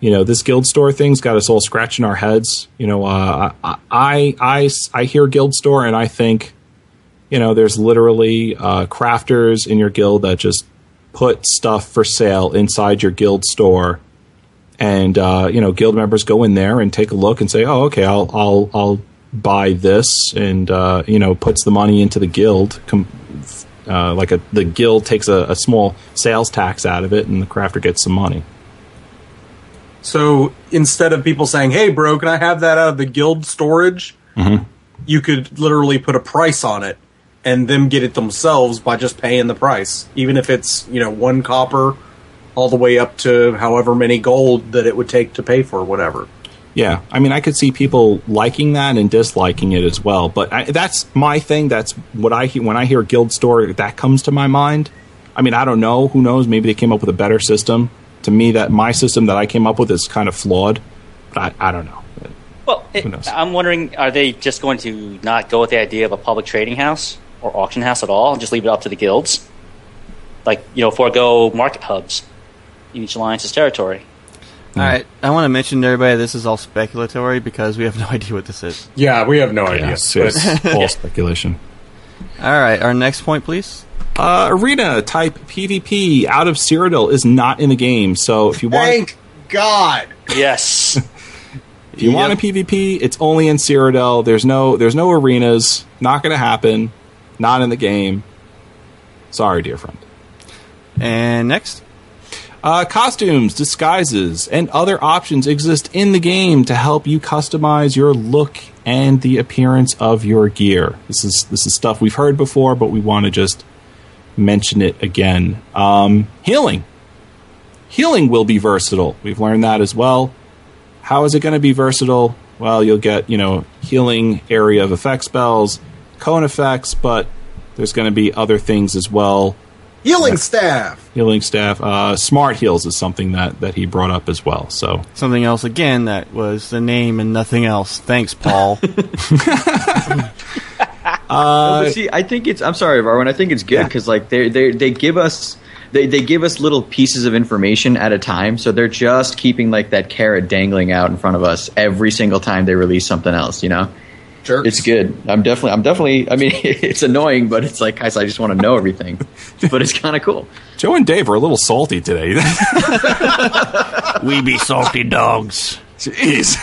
B: You know, this guild store thing's got us all scratching our heads. You know, uh, I, I I I hear guild store and I think, you know, there's literally uh, crafters in your guild that just put stuff for sale inside your guild store and uh, you know guild members go in there and take a look and say oh okay i'll i'll i'll buy this and uh, you know puts the money into the guild com- uh, like a the guild takes a, a small sales tax out of it and the crafter gets some money
D: So instead of people saying, "Hey, bro, can I have that out of the guild storage?" Mm-hmm. you could literally put a price on it, and them get it themselves by just paying the price, even if it's you know one copper, all the way up to however many gold that it would take to pay for whatever.
B: yeah. I mean i could see people liking that and disliking it as well but I, that's my thing. That's what i when i hear guild store that comes to my mind. I mean i don't know. Who knows? Maybe they came up with a better system to me that my system that i came up with is kind of flawed but i, I don't know
C: Well, it, I'm wondering, are they just going to not go with the idea of a public trading house or auction house at all, and just leave it up to the guilds? Like, you know, forego market hubs in each alliance's territory.
A: all right. I want to mention to everybody this is all speculatory because we have no <laughs> idea what this is.
D: Yeah, we have no idea.
B: Yes, it's all <laughs> speculation.
A: All right. Our next point, please.
B: Uh, arena type PvP out of Cyrodiil is not in the game. So if you want,
D: Thank God.
C: Yes. <laughs>
B: if you want a PvP, it's only in Cyrodiil. There's no, there's no arenas. Not going to happen. Not in the game. Sorry, dear friend.
A: And next.
B: Uh, costumes, disguises, and other options exist in the game to help you customize your look and the appearance of your gear. This is this is stuff we've heard before, but we want to just mention it again. Um, healing. healing will be versatile. We've learned that as well. How is it going to be versatile? Well, you'll get, you know, healing area of effect spells, cone effects, but there's going to be other things as well.
D: Healing staff.
B: Healing staff, uh, smart heals is something that, that he brought up as well. So
A: Something else again that was the name and nothing else. Thanks, Paul. <laughs>
E: Well, but see, I think it's. I'm sorry, Varwin. I think it's good because like they they they give us they they give us little pieces of information at a time. So they're just keeping like that carrot dangling out in front of us every single time they release something else. You know,
D: Jerks.
E: it's good. I'm definitely. I'm definitely. I mean, <laughs> it's annoying, but it's like guys, I just want to know everything. <laughs> but it's kind of cool.
B: Joe and Dave are a little salty today. <laughs>
A: we be salty dogs.
B: Jeez.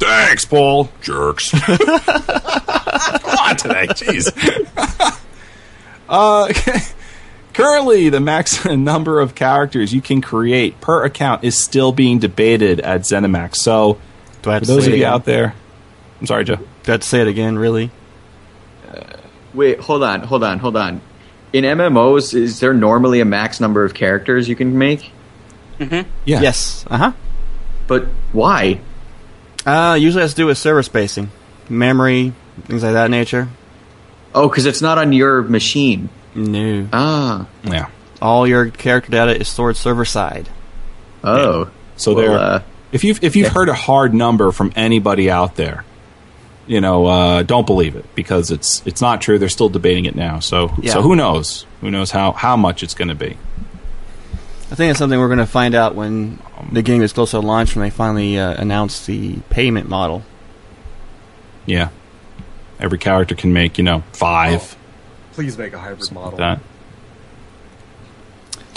B: Thanks, Paul. Jerks. <laughs> Come on today. Jeez. <laughs> uh, <laughs> currently, the max number of characters you can create per account is still being debated at ZeniMax. So,
A: Do I have
B: for
A: to
B: those of you out there, I'm sorry, Joe.
A: Do I have to say it again, really?
E: Wait, hold on, hold on, hold on. In MMOs, is there normally a max number of characters you can make?
B: Yeah.
A: Yes. Uh huh.
E: But why?
A: Uh, usually has to do with server spacing, memory, things like that nature.
E: Oh, because it's not on your machine.
A: No.
E: Ah.
B: Yeah.
A: All your character data is stored server side.
E: Oh.
B: So
E: Well,
B: there,
E: uh,
B: if you've if you've
E: yeah.
B: heard a hard number from anybody out there, you know, uh, don't believe it because it's it's not true. They're still debating it now. So
A: Yeah.
B: so who knows? Who knows how how much it's going to be?
A: I think it's something we're going to find out when the game is closer to launch when they finally uh, announce the payment model.
B: Yeah. Every character can make you know five.
D: Please make a hybrid model.
B: That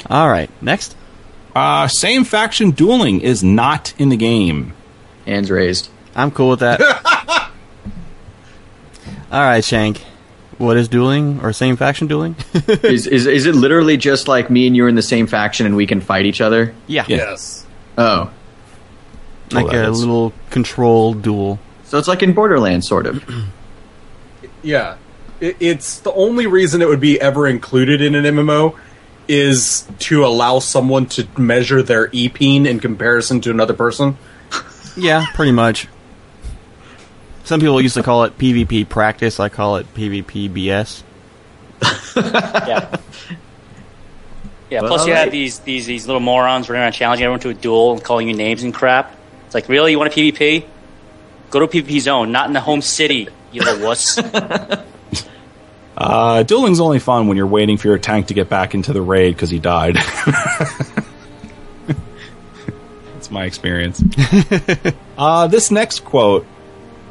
A: All right, next.
B: uh, same faction dueling is not in the game.
E: Hands raised.
A: I'm cool with that. <laughs> All right, Shank. What is dueling or same faction dueling? <laughs>
E: is, is is it literally just like me and you are in the same faction and we can fight each other?
A: yeah.
B: Yeah.
D: Yes.
E: Oh,
A: Like
B: that
A: a
B: is.
A: little control duel.
E: so it's like in Borderlands, sort of. <clears throat>
D: Yeah. It, it's the only reason it would be ever included in an MMO is to allow someone to measure their e-peen in comparison to another person.
A: Yeah, pretty much. Some people used to call it PvP practice. I call it PvP BS. <laughs>
C: Yeah. Yeah.
E: Well,
C: plus, you
E: alright.
C: have these these these little morons running around challenging everyone to a duel and calling you names and crap. It's like, really, you want a PvP? Go to a PvP zone, not in the home city, you little wuss. <laughs>
B: Uh, dueling's only fun when you're waiting for your tank to get back into the raid because he died. <laughs> That's my experience. uh, this next quote,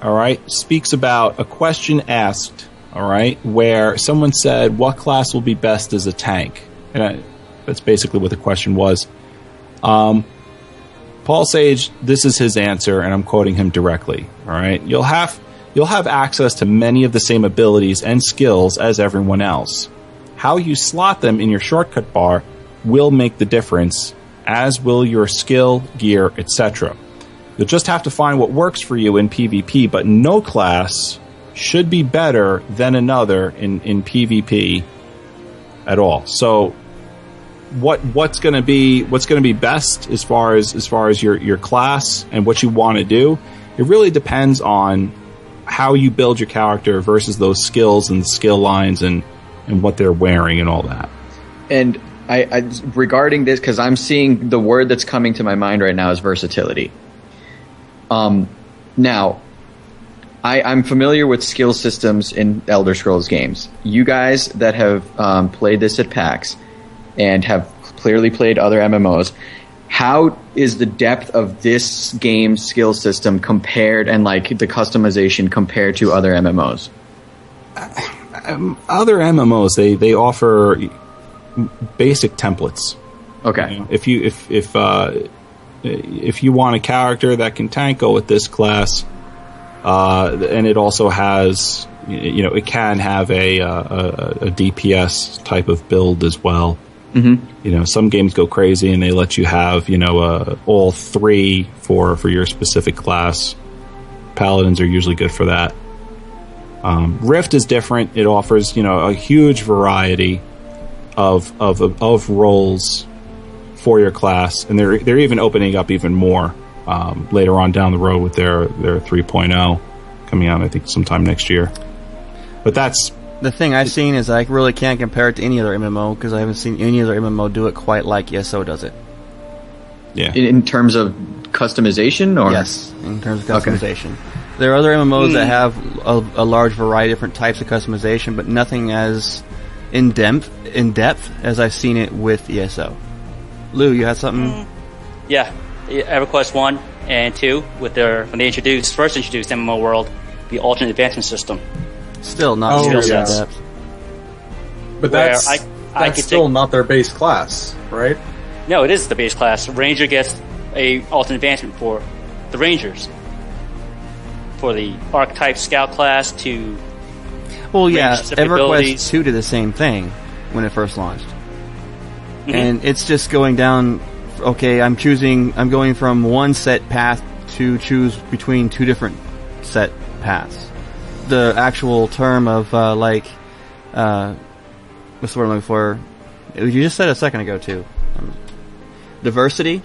B: all right, speaks about a question asked, all right, where someone said, "What class will be best as a tank?" And I, that's basically what the question was. Um, Paul Sage, this is his answer, and I'm quoting him directly. All right, you'll have you'll have access to many of the same abilities and skills as everyone else. How you slot them in your shortcut bar will make the difference, as will your skill, gear, etc. You'll just have to find what works for you in PvP, but no class should be better than another in, in PvP at all. So what what's going to be what's going to be best as far as as far as your your class and what you want to do it really depends on how you build your character versus those skills and skill lines and and what they're wearing and all that
E: And I, I regarding this because I'm seeing the word that's coming to my mind right now is versatility. Um, now, I, I'm familiar with skill systems in Elder Scrolls games. You guys that have um, played this at PAX and have clearly played other MMOs, how is the depth of this game's skill system compared and like the customization compared to other MMOs?
B: other mmos they they offer basic templates
E: Okay.
B: You know, if you if if uh, if you want a character that can tank, go with this class. Uh, and it also has, you know, it can have a uh, a, a DPS type of build as well. Mm-hmm. You know, some games go crazy and they let you have, you know, uh, all three for for your specific class. Paladins are usually good for that. Um, Rift is different. It offers, you know, a huge variety of of of, of roles for your class, and they're they're even opening up even more um, later on down the road with their their 3.0 coming out. I think sometime next year. But that's
A: The thing I've seen is I really can't compare it to any other MMO because I haven't seen any other MMO do it quite like ESO does it.
B: yeah.
E: In, in terms of customization, or
A: Yes, in terms of customization. There are other MMOs that have a, a large variety of different types of customization, but nothing as in depth in depth as I've seen it with ESO. Lou, you had something? Mm-hmm.
C: Yeah, EverQuest one and two with their when they introduced first introduced MMO World, the alternate advancement system.
A: Still not
D: Oh,
A: nearly in
D: yes.
A: depth.
D: But
C: Where
D: that's
C: I- I
D: that's
C: could
D: still
C: take-
D: not their base class, right?
C: No, it is the base class. Ranger gets a alternate advancement for the Rangers. For the archetype scout class to
A: Well, yeah, EverQuest 2 did the same thing when it first launched.
C: Mm-hmm. <laughs>
A: And it's just going down, okay, I'm choosing, I'm going from one set path to choose between two different set paths. The actual term of, uh, like, uh, what's the word I'm looking for? You just said a second ago, too. Um, diversity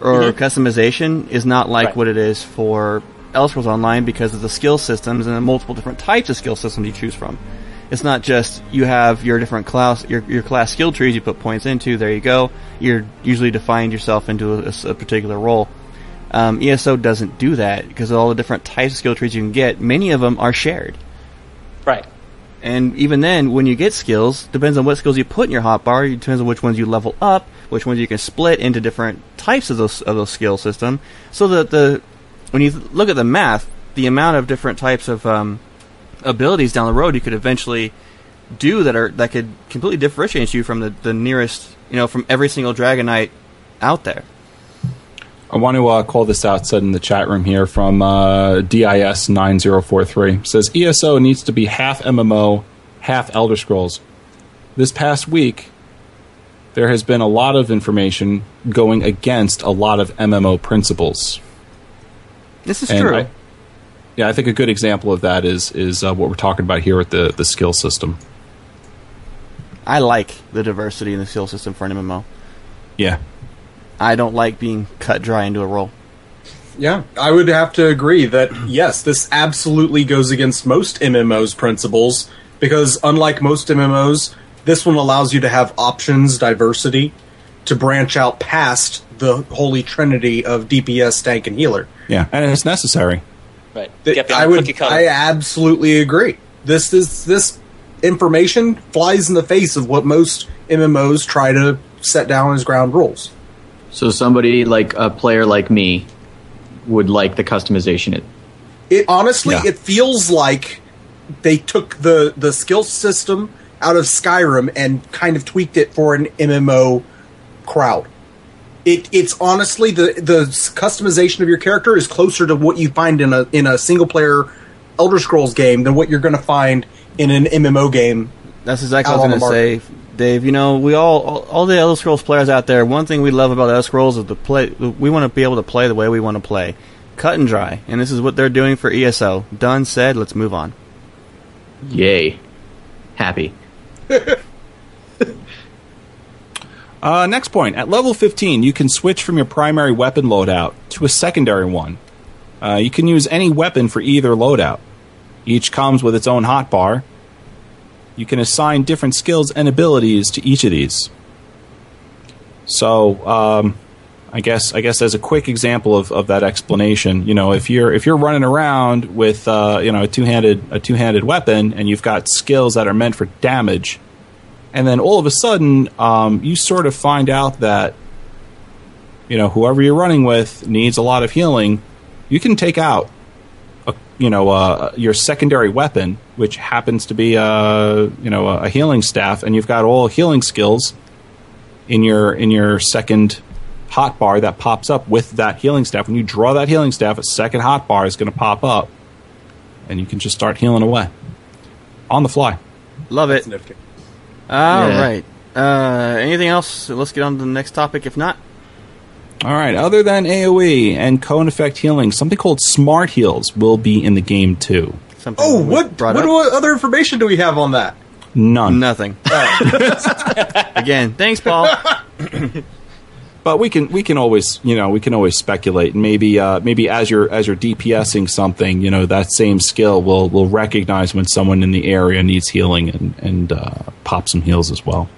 A: or customization is not like
C: Right.
A: what it is for Elder Scrolls Online because of the skill systems and the multiple different types of skill systems you choose from. It's not just you have your different class your your class skill trees you put points into. There you go. You're usually defined yourself into a, a particular role. Um, ESO doesn't do that because all the different types of skill trees you can get. Many of them are shared.
C: right.
A: And even then, when you get skills, depends on what skills you put in your hotbar. It depends on which ones you level up, which ones you can split into different types of those of those skill system. So that the when you look at the math, the amount of different types of um, abilities down the road you could eventually do that are that could completely differentiate you from the, the nearest, you know, from every single Dragon Knight out there.
B: I want to uh, call this out, said in the chat room here from uh, DIS nine zero four three says ESO needs to be half MMO, half Elder Scrolls. This past week, there has been a lot of information going against a lot of MMO principles.
A: This is
B: And
A: true.
B: I- yeah, I think a good example of that is is uh, what we're talking about here with the the skill system.
A: I like the diversity in the skill system for an MMO.
B: Yeah,
A: I don't like being cut dry into a role.
D: Yeah, I would have to agree that yes, this absolutely goes against most MMOs principles because unlike most MMOs, this one allows you to have options, diversity, to branch out past the holy trinity of DPS, tank, and healer.
B: yeah, and it's necessary.
C: Right.
D: Th-
C: Get
D: I would. I absolutely agree. This is this information flies in the face of what most MMOs try to set down as ground rules.
E: so somebody like a player like me would like the customization. It
D: It honestly,
B: Yeah.
D: it feels like they took the the skill system out of Skyrim and kind of tweaked it for an MMO crowd. It it's honestly the the customization of your character is closer to what you find in a in a single player Elder Scrolls game than what you're going to find in an MMO game.
A: That's exactly what I was going to say, Dave. You know, we all, all, all the Elder Scrolls players out there. One thing we love about Elder Scrolls is the play. We want to be able to play the way we want to play, cut and dry. And this is what they're doing for ESO. Done, said. Let's move on.
E: yay, happy. <laughs>
B: Uh, next point. At level 15, you can switch from your primary weapon loadout to a secondary one. Uh, you can use any weapon for either loadout. Each comes with its own hotbar. You can assign different skills and abilities to each of these. So, um, I guess I guess as a quick example of, of that explanation, you know, if you're if you're running around with uh, you know a two handed a two handed weapon and you've got skills that are meant for damage, and then all of a sudden um, you sort of find out that you know whoever you're running with needs a lot of healing. You can take out a, you know uh, your secondary weapon which happens to be a you know a healing staff and you've got all healing skills in your in your second hotbar that pops up with that healing staff. When you draw that healing staff a second hotbar is going to pop up and you can just start healing away. On the fly.
A: Love it.
D: Nifty.
A: All
E: Yeah.
A: right. Uh, anything else? Let's get on to the next topic. If not,
B: All right. Other than AOE and cone effect healing, something called smart heals will be in the game too.
A: something.
D: Oh, what
A: brought
D: what,
A: up.
D: what other information do we have on that?
B: None.
A: Nothing. <laughs> Again, thanks, Paul. <laughs>
B: but we can we can always you know we can always speculate and maybe uh, maybe as you're as you're DPSing something you know that same skill will will recognize when someone in the area needs healing and and uh, pop some heals as well.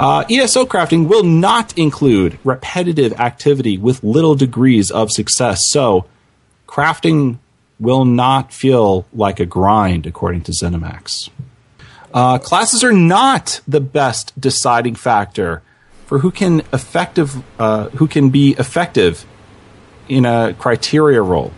B: Uh, ESO crafting will not include repetitive activity with little degrees of success. So, crafting will not feel like a grind, according to ZeniMax. Uh, classes are not the best deciding factor for who can effective uh, who can be effective in a criteria role,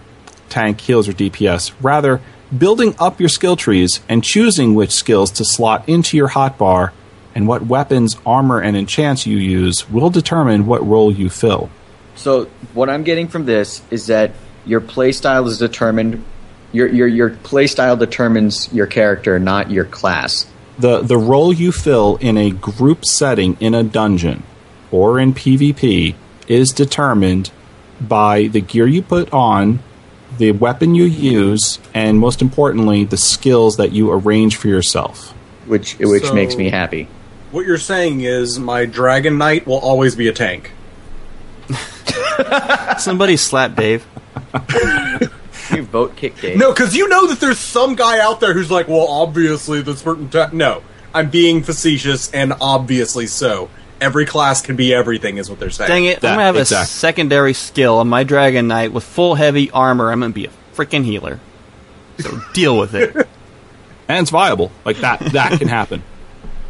B: tank, heals, or DPS. Rather, building up your skill trees and choosing which skills to slot into your hotbar and what weapons, armor, and enchants you use will determine what role you fill.
E: So what I'm getting from this is that your playstyle is determined. Your your your playstyle determines your character, not your class.
B: The the role you fill in a group setting in a dungeon or in PvP is determined by the gear you put on, the weapon you use, and most importantly, the skills that you arrange for yourself.
E: which which
D: So-
E: makes me happy.
D: What you're saying is my Dragon Knight will always be a tank. <laughs>
A: Somebody slap Dave. <laughs>
E: You vote kick Dave. <laughs>
D: No, because you know that there's some guy out there who's like, well, obviously the certain ta-. No, I'm being facetious, and obviously so. Every class can be everything, is what they're saying.
A: Dang it!
B: That-
A: I'm gonna have
B: exact-
A: a secondary skill on my Dragon Knight with full heavy armor. I'm gonna be a freaking healer. So deal with it. <laughs>
B: And it's viable. Like that that can happen.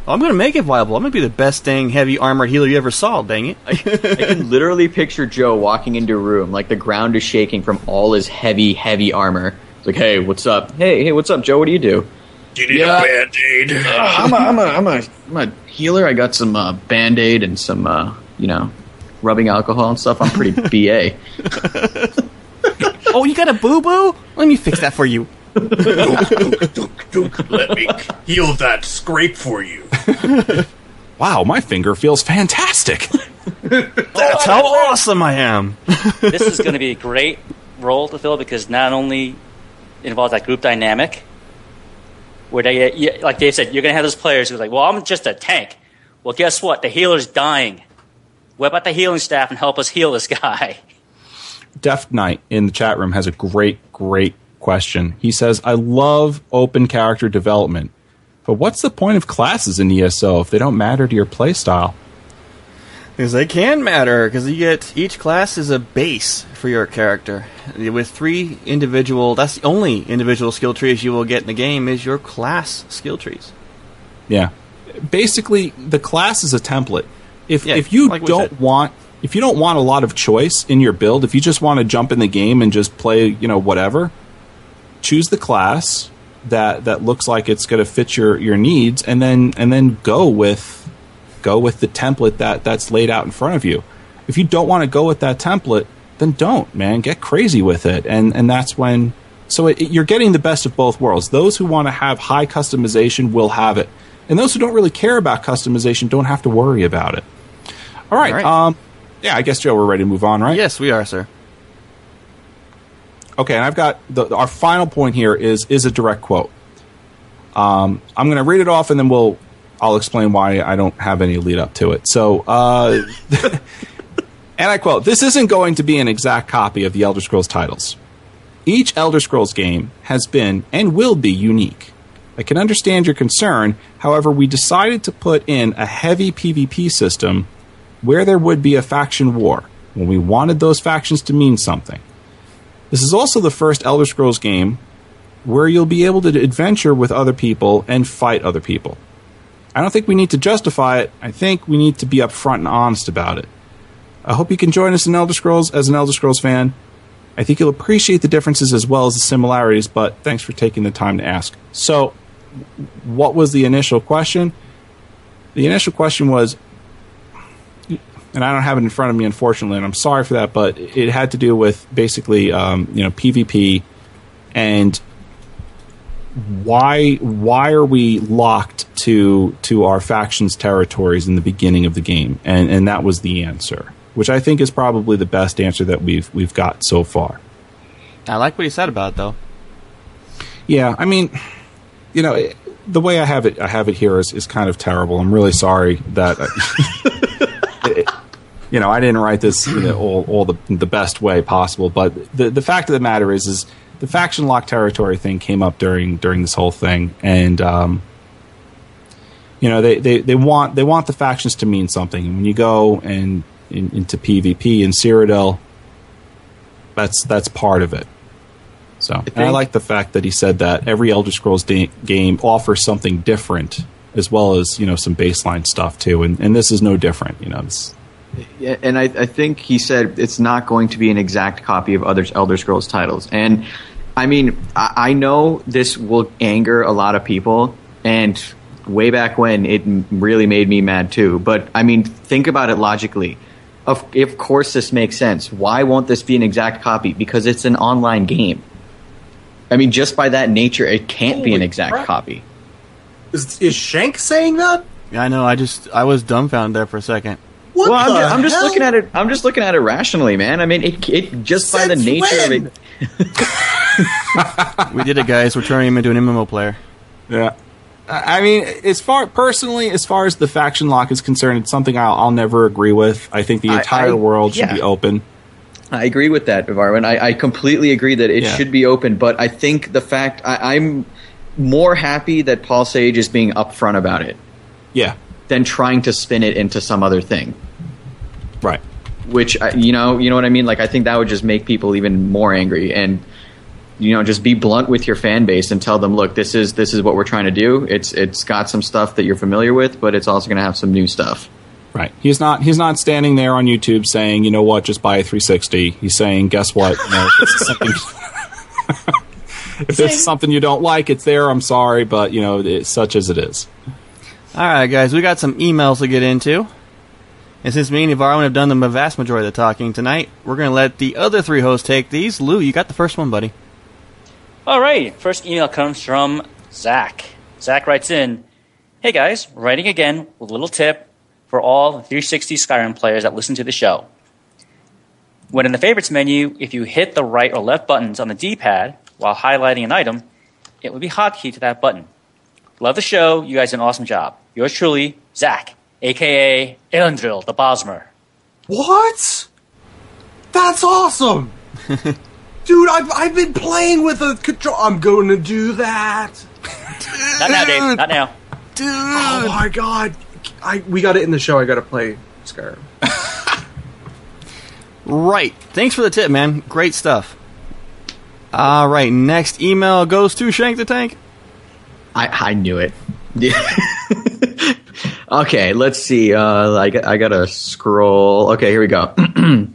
A: I'm gonna make it viable. I'm gonna be the best dang heavy armored healer you ever saw. Dang it!
E: I can literally picture Joe walking into a room like the ground is shaking from all his heavy, heavy armor. It's like, hey, what's up? Hey, hey, what's up, Joe? What do you do?
G: Do you need
E: Yeah.
G: a band aid?
E: I'm a, I'm a, I'm a, I'm a healer. I got some uh, band aid and some, uh, you know, rubbing alcohol and stuff. I'm pretty <laughs> ba.
A: oh, you got a boo boo? Let me fix that for you.
G: Let me heal that scrape for you. <laughs>
B: Wow, my finger feels fantastic. <laughs>
A: That's how awesome I am. <laughs>
C: this is going to be a great role to fill because not only involves that group dynamic, where they, yeah, like Dave said, you're going to have those players who's like, well, I'm just a tank. Well, guess what? The healer's dying. Whip out the healing staff and help us heal this guy.
B: Deft Knight in the chat room has a great, great question. He says, I love open character development, but what's the point of classes in ESO if they don't matter to your playstyle?
A: Because they can matter, because you get each class is a base for your character. With three individual, that's the only individual skill trees you will get in the game is your class skill trees.
B: Yeah. Basically, the class is a template. If
A: Yeah,
B: if you
A: like
B: don't want if you don't want a lot of choice in your build, if you just want to jump in the game and just play, you know, whatever, choose the class that that looks like it's going to fit your your needs and then and then go with go with the template that that's laid out in front of you. If you don't want to go with that template, then don't, man. Get crazy with it. And and that's when so it, it- you're getting the best of both worlds. Those who want to have high customization will have it. And those who don't really care about customization don't have to worry about it. All right.
A: All right.
B: Um yeah, I guess Joe we're ready to move on, right?
A: Yes, we are, sir.
B: Okay, and I've got the, our final point here is is a direct quote. Um, I'm going to read it off, and then we'll I'll explain why I don't have any lead up to it. So, uh, <laughs> and I quote: "This isn't going to be an exact copy of the Elder Scrolls titles. Each Elder Scrolls game has been and will be unique. I can understand your concern. However, we decided to put in a heavy PvP system where there would be a faction war when we wanted those factions to mean something." This is also the first Elder Scrolls game where you'll be able to adventure with other people and fight other people. I don't think we need to justify it. I think we need to be upfront and honest about it. I hope you can join us in Elder Scrolls as an Elder Scrolls fan. I think you'll appreciate the differences as well as the similarities, but thanks for taking the time to ask. So, what was the initial question? The initial question was and I don't have it in front of me, unfortunately, and I'm sorry for that. But it had to do with basically, um, you know, PvP and why why are we locked to to our factions territories in the beginning of the game, and and that was the answer, which I think is probably the best answer that we've we've got so far.
A: I like what you said about it, though.
B: Yeah, I mean, you know, it, the way I have it, I have it here is, is kind of terrible. I'm really sorry that. <laughs> you know, I didn't write this in the, all, all the the best way possible, but the the fact of the matter is, is the faction lock territory thing came up during during this whole thing, and um, you know, they, they, they want they want the factions to mean something. And when you go and in, into PvP in Cyrodiil, that's that's part of it. So, and I
E: think-
B: like the fact that he said that every Elder Scrolls da- game offers something different, as well as you know some baseline stuff too. And and this is no different. You know,
E: Yeah, and I, I think he said it's not going to be an exact copy of other Elder Scrolls titles. And I mean, I, I know this will anger a lot of people, and way back when it really made me mad too. But I mean, think about it logically. Of, of course, this makes sense. Why won't this be an exact copy? Because it's an online game. I mean, just by that nature, it can't be an exact
D: crap.
E: copy.
D: Is, is Shank saying that?
A: Yeah, I know. I just I was dumbfounded there for a second.
D: What
E: well, I'm,
D: the
E: I'm just looking at it. I'm just looking at it rationally, man. I mean, it, it just by the nature
D: when?
E: of it. <laughs>
A: We did it, guys. We're turning him into an MMO player.
B: Yeah. I I mean, as far personally, as far as the faction lock is concerned, it's something I'll, I'll never agree with. I think the entire
E: I-
B: world should
E: yeah.
B: be open.
E: I agree with that, Varwin. I, I completely agree that it
B: Yeah.
E: should be open, but I think the fact I, I'm more happy that Paul Sage is being upfront about it
B: Yeah,
E: than trying to spin it into some other thing.
B: Right.
E: Which you know, you know what I mean. Like I think that would just make people even more angry, and you know, just be blunt with your fan base and tell them, look, this is this is what we're trying to do. It's it's got some stuff that you're familiar with, but it's also going to have some new stuff.
B: Right. He's not. He's not standing there on YouTube saying, "You know what? Just buy a 360." He's saying, "Guess what? You know, if this is something, <laughs> <laughs> if this is something you don't like, it's there. I'm sorry, but you know, it's such as it is."
A: All right, guys. We got some emails to get into. And since me and Evarwin have done the vast majority of the talking tonight, we're going to let the other three hosts take these. Lou, you got the first one, buddy.
C: All right. First email comes from Zach. Zach writes in, "Hey guys, writing again with a little tip for all 360 Skyrim players that listen to the show. When in the favorites menu, if you hit the right or left buttons on the D-pad while highlighting an item, it would be hotkey to that button. Love the show. You guys did an awesome job. Yours truly, Zach, aka Elendril the Bosmer.
D: What? That's awesome! <laughs> Dude, I've, I've been playing with a control. I'm going to do that.
C: Not now, Dave. Not now. Dude.
D: Oh my god. I We got it in the show. I got to play Skyrim. <laughs>
A: Right. Thanks for the tip, man. Great stuff. All right. Next email goes to Shank the Tank.
E: I, I knew it. <laughs> okay, let's see. Uh, I, got- I gotta scroll. Okay, here we go. <clears throat>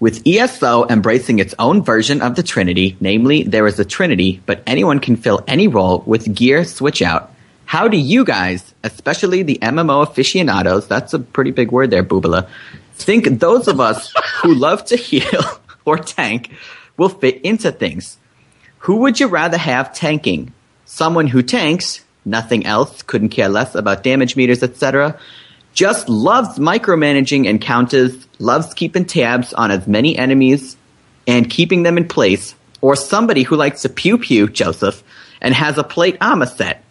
E: With ESO embracing its own version of the Trinity, namely, there is a Trinity, but anyone can fill any role with gear switch out. How do you guys, especially the MMO aficionados, that's a pretty big word there, Boobala, think those of us who <laughs> love to heal <laughs> or tank will fit into things? Who would you rather have tanking? Someone who tanks, nothing else, couldn't care less about damage meters, etc. Just loves micromanaging encounters, loves keeping tabs on as many enemies and keeping them in place, or somebody who likes to pew pew, Joseph, and has a plate armor set.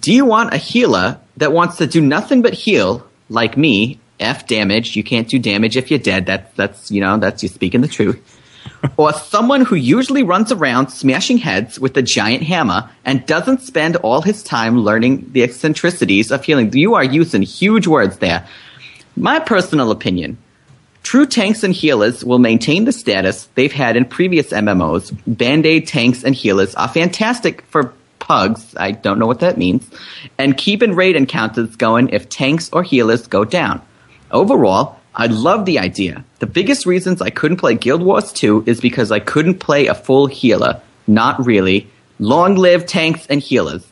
E: Do you want a healer that wants to do nothing but heal, like me, F damage, you can't do damage if you're dead, that's, that's, you know, that's you speaking the truth or someone who usually runs around smashing heads with a giant hammer and doesn't spend all his time learning the eccentricities of healing. You are using huge words there. My personal opinion true tanks and healers will maintain the status they've had in previous MMOs. Band aid tanks and healers are fantastic for pugs. I don't know what that means. And keeping raid encounters going if tanks or healers go down. Overall, I love the idea. The biggest reasons I couldn't play Guild Wars 2 is because I couldn't play a full healer. Not really. Long live tanks and healers.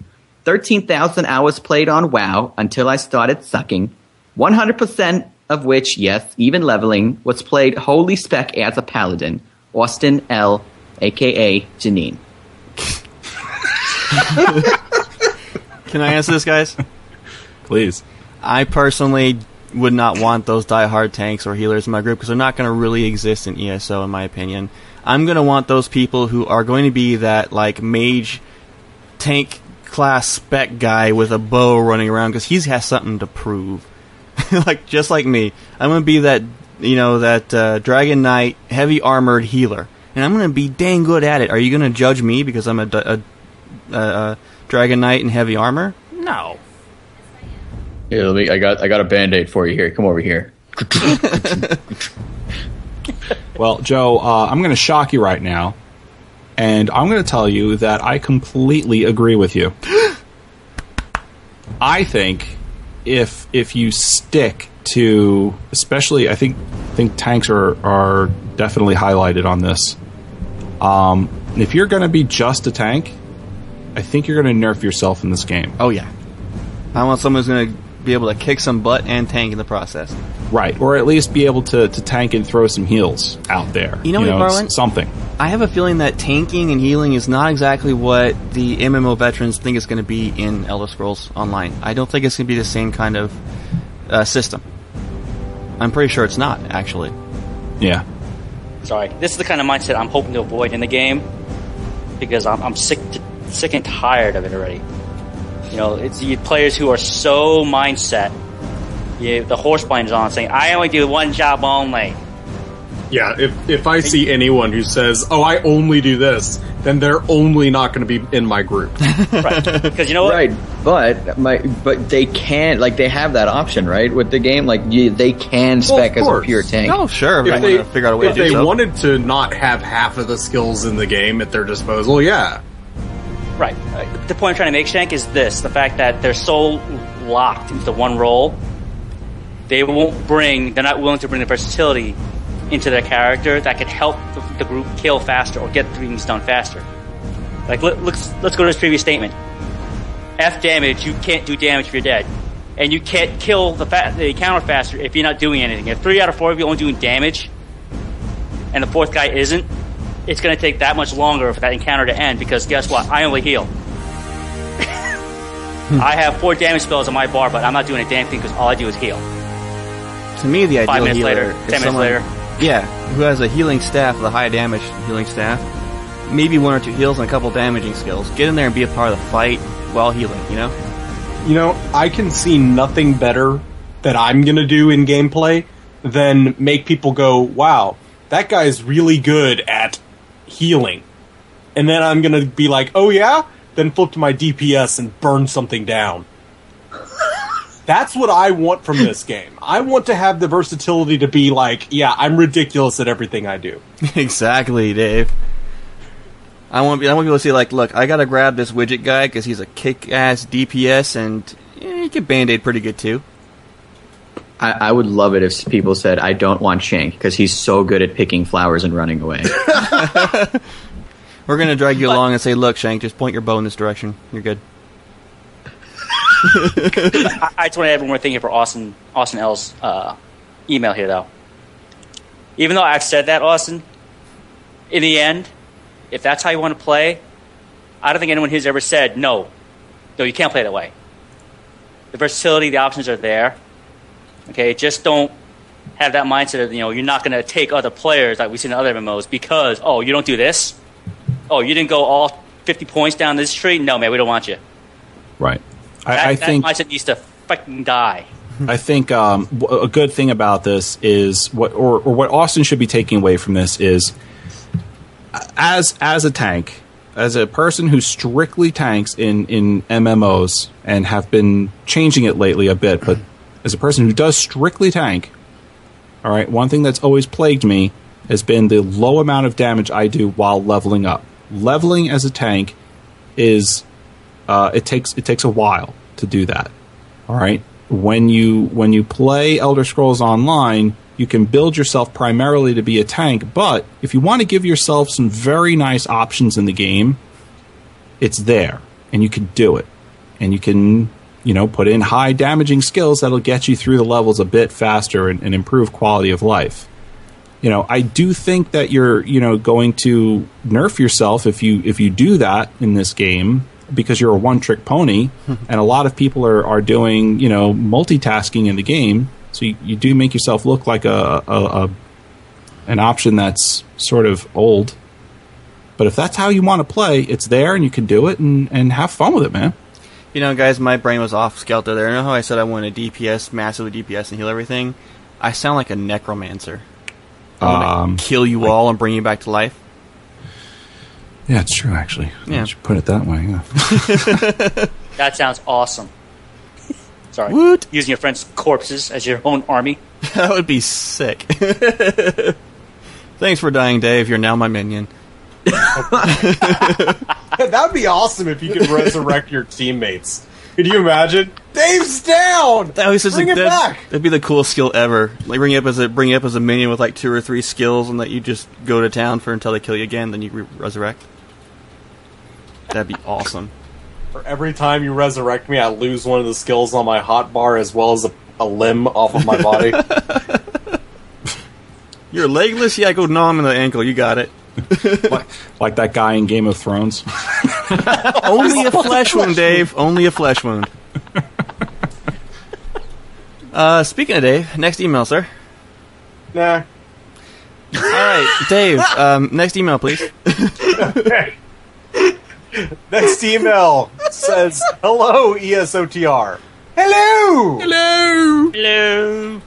E: 13,000 hours played on WoW until I started sucking. 100% of which, yes, even leveling, was played holy spec as a paladin. Austin L., aka Janine.
A: Can I answer this, guys? <laughs>
B: Please.
A: I personally would not want those die-hard tanks or healers in my group because they're not going to really exist in ESO, in my opinion. I'm going to want those people who are going to be that like mage tank class spec guy with a bow running around because he has something to prove. <laughs> like just like me. I'm gonna be that you know that uh, Dragon Knight heavy armored healer, and I'm gonna be dang good at it. Are you gonna judge me because I'm a Dragon Knight in heavy armor? No.
E: Here, let me, I got I got a band aid for you here. Come over here. <laughs>
B: Well, Joe, uh, I'm going to shock you right now, and I'm going to tell you that I completely agree with you. <gasps> I think if if you stick to, especially, I think I think tanks are are definitely highlighted on this. Um, if you're going to be just a tank, I think you're going to nerf yourself in this game.
A: Oh yeah. I want someone who's gonna be able to kick some butt and tank in the process.
B: Right, or at least be able to, to tank and throw some heals out there.
A: You know what,
B: s-
A: Marlon?
B: Something.
A: I have a feeling that tanking and healing is not exactly what the MMO veterans think it's going to be in Elder Scrolls Online. I don't think it's going to be the same kind of uh, system. I'm pretty sure it's not, actually.
B: Yeah.
C: Sorry, this is the kind of mindset I'm hoping to avoid in the game because I'm, I'm sick, to, sick and tired of it already. You know, it's you players who are so mindset. You, the horse blinders on, saying, "I only do one job only."
D: Yeah, if if I see anyone who says, "Oh, I only do this," then they're only not going to be in my group. <laughs>
C: Right? Because you know what?
E: Right, but my but they can like they have that option right with the game. Like you, they can spec as a pure tank.
A: Oh, sure. If,
D: if
A: they,
D: they
A: want to figure out a way
D: if
A: to do
D: they
A: so.
D: wanted to not have half of the skills in the game at their disposal, yeah.
C: Right. The point I'm trying to make, Shank, is this: the fact that they're so locked into one role, they won't bring. They're not willing to bring the versatility into their character that could help the, group kill faster or get things done faster. Like, let, let's let's go to this previous statement. F damage. You can't do damage if you're dead, and you can't kill the fa- the counter faster if you're not doing anything. If three out of four of you are only doing damage, and the fourth guy isn't, it's going to take that much longer for that encounter to end because guess what? I only heal. <laughs> I have four damage spells on my bar, but I'm not doing a damn thing because all I do is heal.
A: to me, the ideal
C: Five minutes
A: healer
C: later,
A: is
C: 10 minutes
A: someone,
C: later.
A: Yeah, who has a healing staff, the high damage healing staff. Maybe one or two heals and a couple damaging skills. Get in there and be a part of the fight while healing, you know?
D: You know, I can see nothing better that I'm going to do in gameplay than make people go, "Wow, that guy's really good at healing." And then I'm going to be like, "Oh yeah?" Then flip to my DPS and burn something down. <laughs> That's what I want from this game. I want to have the versatility to be like, yeah, I'm ridiculous at everything I do. <laughs>
A: exactly, Dave. I want, to be I want people to see, like, look, I gotta grab this widget guy because he's a kick-ass DPS and eh, he can band-aid pretty good too.
E: I, I would love it if people said, "I don't want Shank because he's so good at picking flowers and running away." <laughs>
A: We're gonna drag you along and say, look, Shank, just point your bow in this direction. You're good. <laughs>
C: I, I just want to add one more thing here for Austin Austin L's uh, email here, though. Even though I've said that, Austin, in the end, if that's how you want to play, I don't think anyone here's ever said no. No, you can't play that way. The versatility, the options are there. Okay, just don't have that mindset of you know you're not going to take other players like we see in other MMOs because oh you don't do this, oh you didn't go all 50 points down this street. No man, we don't want you.
B: Right.
C: That,
B: I, I
C: that
B: think
C: mindset needs to fucking die.
B: I think um, a good thing about this is what, or, or what Austin should be taking away from this is, as as a tank, as a person who strictly tanks in in MMOs and have been changing it lately a bit, but as a person who does strictly tank, all right, one thing that's always plagued me has been the low amount of damage I do while leveling up. Leveling as a tank is uh, it takes it takes a while to do that. All right. When you when you play Elder Scrolls Online, you can build yourself primarily to be a tank, but if you want to give yourself some very nice options in the game, it's there and you can do it. And you can, you know, put in high damaging skills that'll get you through the levels a bit faster and, and improve quality of life. You know, I do think that you're, you know, going to nerf yourself if you if you do that in this game because you're a one trick pony <laughs> and a lot of people are, are doing, you know, multitasking in the game. So you, you do make yourself look like a, a, a an option that's sort of old. But if that's how you want to play, it's there and you can do it and, and have fun with it, man.
A: You know, guys, my brain was off skelter there. You know how I said I want to DPS, massively DPS, and heal everything? I sound like a necromancer. I want
B: Um,
A: to kill you all and bring you back to life.
H: Yeah, it's true, actually.
A: Yeah.
H: You should put it that way, yeah. <laughs>
C: That sounds awesome. Sorry.
A: Woot!
C: Using your friend's corpses as your own army. <laughs>
A: That would be sick. <laughs> Thanks for dying, Dave. You're now my minion. <laughs>
D: that would be awesome if you could resurrect your teammates. Could you imagine? Dave's down.
A: That was just
D: Bring
A: a,
D: it
A: that'd,
D: back.
A: that'd be the coolest skill ever. Like bring you up as a bring you up as a minion with like two or three skills, and that you just go to town for until they kill you again, then you re- resurrect. That'd be awesome.
D: For every time you resurrect me, I lose one of the skills on my hot bar as well as a, a limb off of my body. <laughs>
A: You're legless. Yeah, I go gnaw him in the ankle. You got it.
B: Like, like that guy in Game of Thrones. <laughs>
A: Only a flesh wound, Dave. Only a flesh wound. Uh, speaking of Dave, next email, sir.
D: nah.
A: All right, Dave. Um, next email, please. <laughs>
D: Next email says, "Hello ESOTR. Hello.
B: Hello!
C: Hello.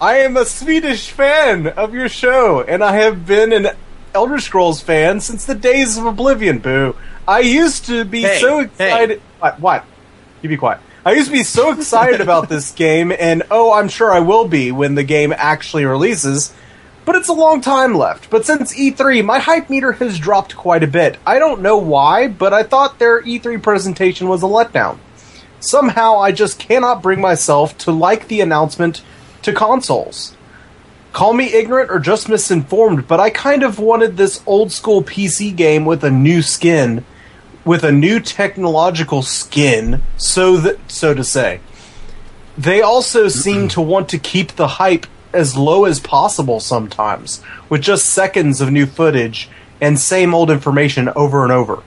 D: I am a Swedish fan of your show, and I have been an Elder Scrolls fan since the days of Oblivion. Boo! I used to be
E: Hey,
D: so
E: hey.
D: excited. What? What? You be quiet. I used to be so excited about <laughs> this game, and oh, I'm sure I will be when the game actually releases. But it's a long time left. But since E3, my hype meter has dropped quite a bit. I don't know why, but I thought their E3 presentation was a letdown. Somehow, I just cannot bring myself to like the announcement to consoles. Call me ignorant or just misinformed, but I kind of wanted this old school PC game with a new skin, with a new technological skin, so that so to say. They also seem to want to keep the hype as low as possible sometimes, with just seconds of new footage and same old information over and over.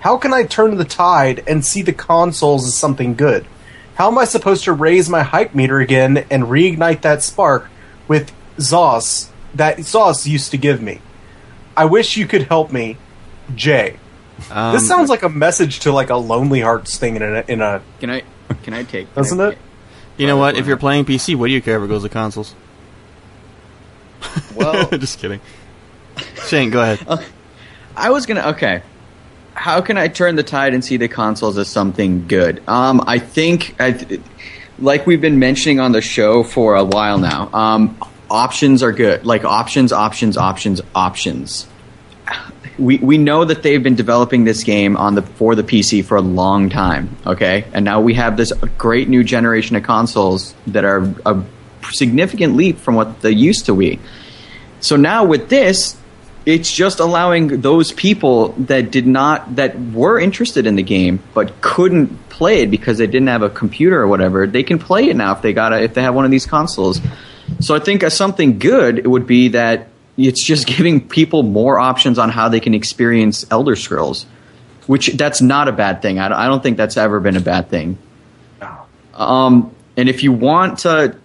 D: How can I turn the tide and see the consoles as something good? How am I supposed to raise my hype meter again and reignite that spark with Zos that Zos used to give me? I wish you could help me, Jay.
A: Um,
D: this sounds like a message to like a Lonely Hearts thing in a, in a
E: Can I? Can I take? <laughs> can
D: doesn't
E: I-
D: it?
A: You know what? If you're playing PC, what do you care if it goes to consoles?
E: Well, <laughs>
A: Just kidding. Shane, go ahead. <laughs>
E: I was gonna. Okay, how can I turn the tide and see the consoles as something good? Um, I think, I, like we've been mentioning on the show for a while now, um, options are good. Like options, options, options, options. We we know that they've been developing this game on the for the PC for a long time. Okay, and now we have this great new generation of consoles that are a significant leap from what they used to be. So now with this, it's just allowing those people that did not that were interested in the game but couldn't play it because they didn't have a computer or whatever. They can play it now if they got a, if they have one of these consoles. So I think as something good it would be that it's just <laughs> giving people more options on how they can experience Elder Scrolls, which that's not a bad thing. I don't, think that's ever been a bad thing. Um, and if you want to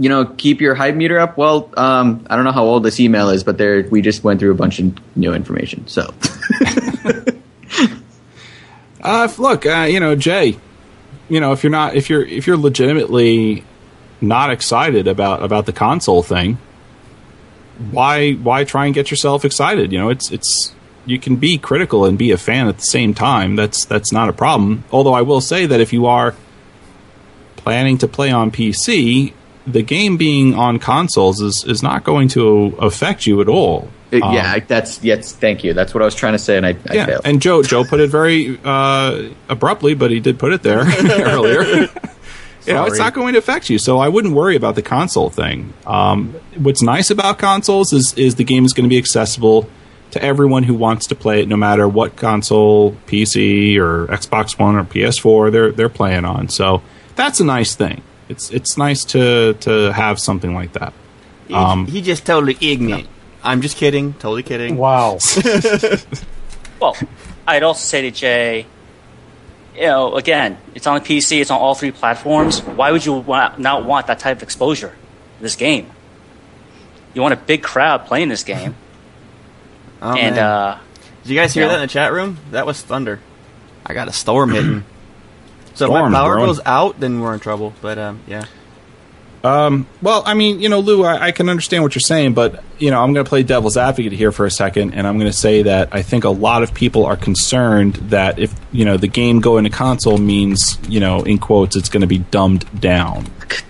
E: you know, keep your hype meter up. Well, um, I don't know how old this email is, but there we just went through a bunch of new information. So <laughs> <laughs>
B: Uh, look, uh, you know, Jay, you know, if you're not, if you're, if you're legitimately not excited about about the console thing, why why try and get yourself excited? You know, it's it's you can be critical and be a fan at the same time. That's that's not a problem. Although I will say that if you are planning to play on PC, the game being on consoles is is not going to affect you at all.
E: Uh,
B: Um,
E: yeah, that's yes. Thank you. That's what I was trying to say, and I, I
B: yeah,
E: failed.
B: and Joe Joe put it very uh, abruptly, but he did put it there <laughs> earlier. <laughs> you know, it's not going to affect you, so I wouldn't worry about the console thing. Um, what's nice about consoles is is the game is going to be accessible to everyone who wants to play it, no matter what console, PC or Xbox One or PS4 they're they're playing on. So that's a nice thing. It's it's nice to to have something like that.
A: He,
B: Um,
A: he just totally ignorant. I'm just kidding. Totally kidding.
D: wow. <laughs>
C: Well, I'd also say to Jay, you know, again, it's on the PC, it's on all three platforms. Why would you wa- not want that type of exposure? to This game, you want a big crowd playing this game, <laughs>
A: Oh,
C: and
A: man.
C: uh,
A: Did you guys hear
C: yeah.
A: that in the chat room? That was thunder. I got a storm hitting. <clears throat> So if my power
B: brewing.
A: goes out, then we're in trouble. But um, yeah.
B: Um, well, I mean, you know, Lou, I, I can understand what you're saying, but you know, I'm going to play devil's advocate here for a second, and I'm going to say that I think a lot of people are concerned that if you know the game going to console means, you know, in quotes, it's going to be dumbed down.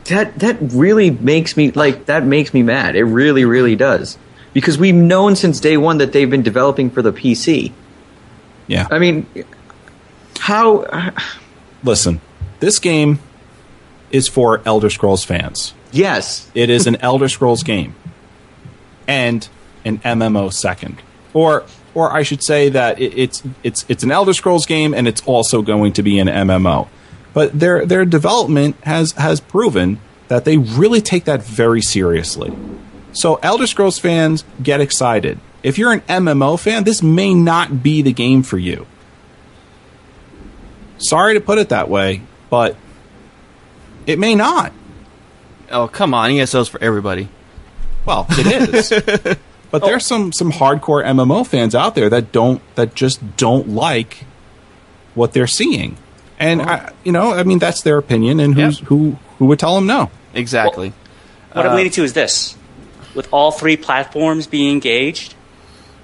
E: That that really makes me like that makes me mad. It really, really does. Because we've known since day one that they've been developing for the PC.
B: Yeah.
E: I mean, how?
B: Listen, this game is for Elder Scrolls fans.
E: Yes,
B: It is an <laughs> Elder Scrolls game and an MMO second, or or I should say that it, it's it's it's an Elder Scrolls game and it's also going to be an MMO. But their their development has has proven that they really take that very seriously. So Elder Scrolls fans get excited. If you're an MMO fan, this may not be the game for you. Sorry to put it that way, but it may not.
A: Oh come on, ESO's for everybody.
B: Well, it is. <laughs> but there's some some hardcore MMO fans out there that don't that just don't like what they're seeing. And I, you know, I mean that's their opinion and who's
A: Yep.
B: who who would tell them no.
A: Exactly.
C: What
A: Uh,
C: I'm leading to is this: with all three platforms being engaged,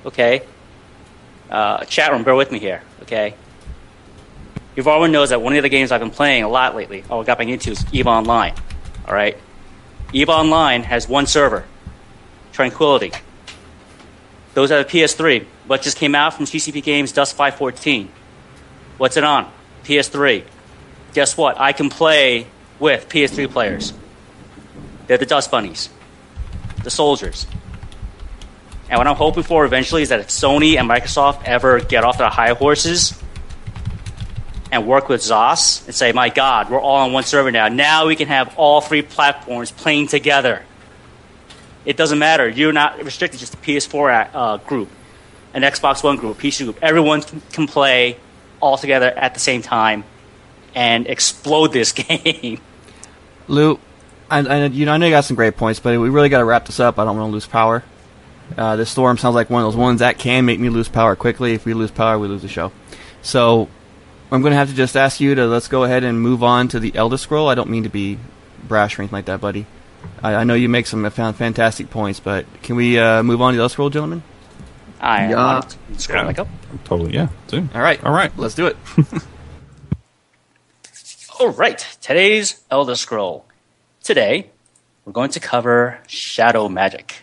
C: okay. Uh, chat room, bear with me here, okay. Everyone knows that one of the games I've been playing a lot lately, or got back into, is EVE Online. All right, EVE Online has one server, Tranquility. Those are the PS3. What just came out from CCP Games, Dust 514. What's it on? PS3. Guess what? I can play with PS3 players. They're the Dust Bunnies, the soldiers. And what I'm hoping for eventually is that if Sony and Microsoft ever get off their high horses and work with ZOS and say, my God, we're all on one server now. Now we can have all three platforms playing together. It doesn't matter. You're not restricted just to PS4 uh, group, an Xbox One group, PC group. Everyone can- play all together at the same time and explode this <laughs> game.
A: Lou, I, I, you know, I know you got some great points, but we really got to wrap this up. I don't want to lose power. Uh, this storm sounds like one of those ones that can make me lose power quickly. If we lose power, we lose the show. So I'm going to have to just ask you to let's go ahead and move on to the Elder Scroll. I don't mean to be brash or anything like that, buddy. I, I know you make some fantastic points, but can we uh, move on to the Elder Scroll, gentlemen?
C: I am
E: Yeah.
C: on. Scroll back up.
B: Totally, yeah. See?
A: All right,
B: All right.
A: let's do it. <laughs>
C: All right, today's Elder Scroll. Today, we're going to cover shadow magic.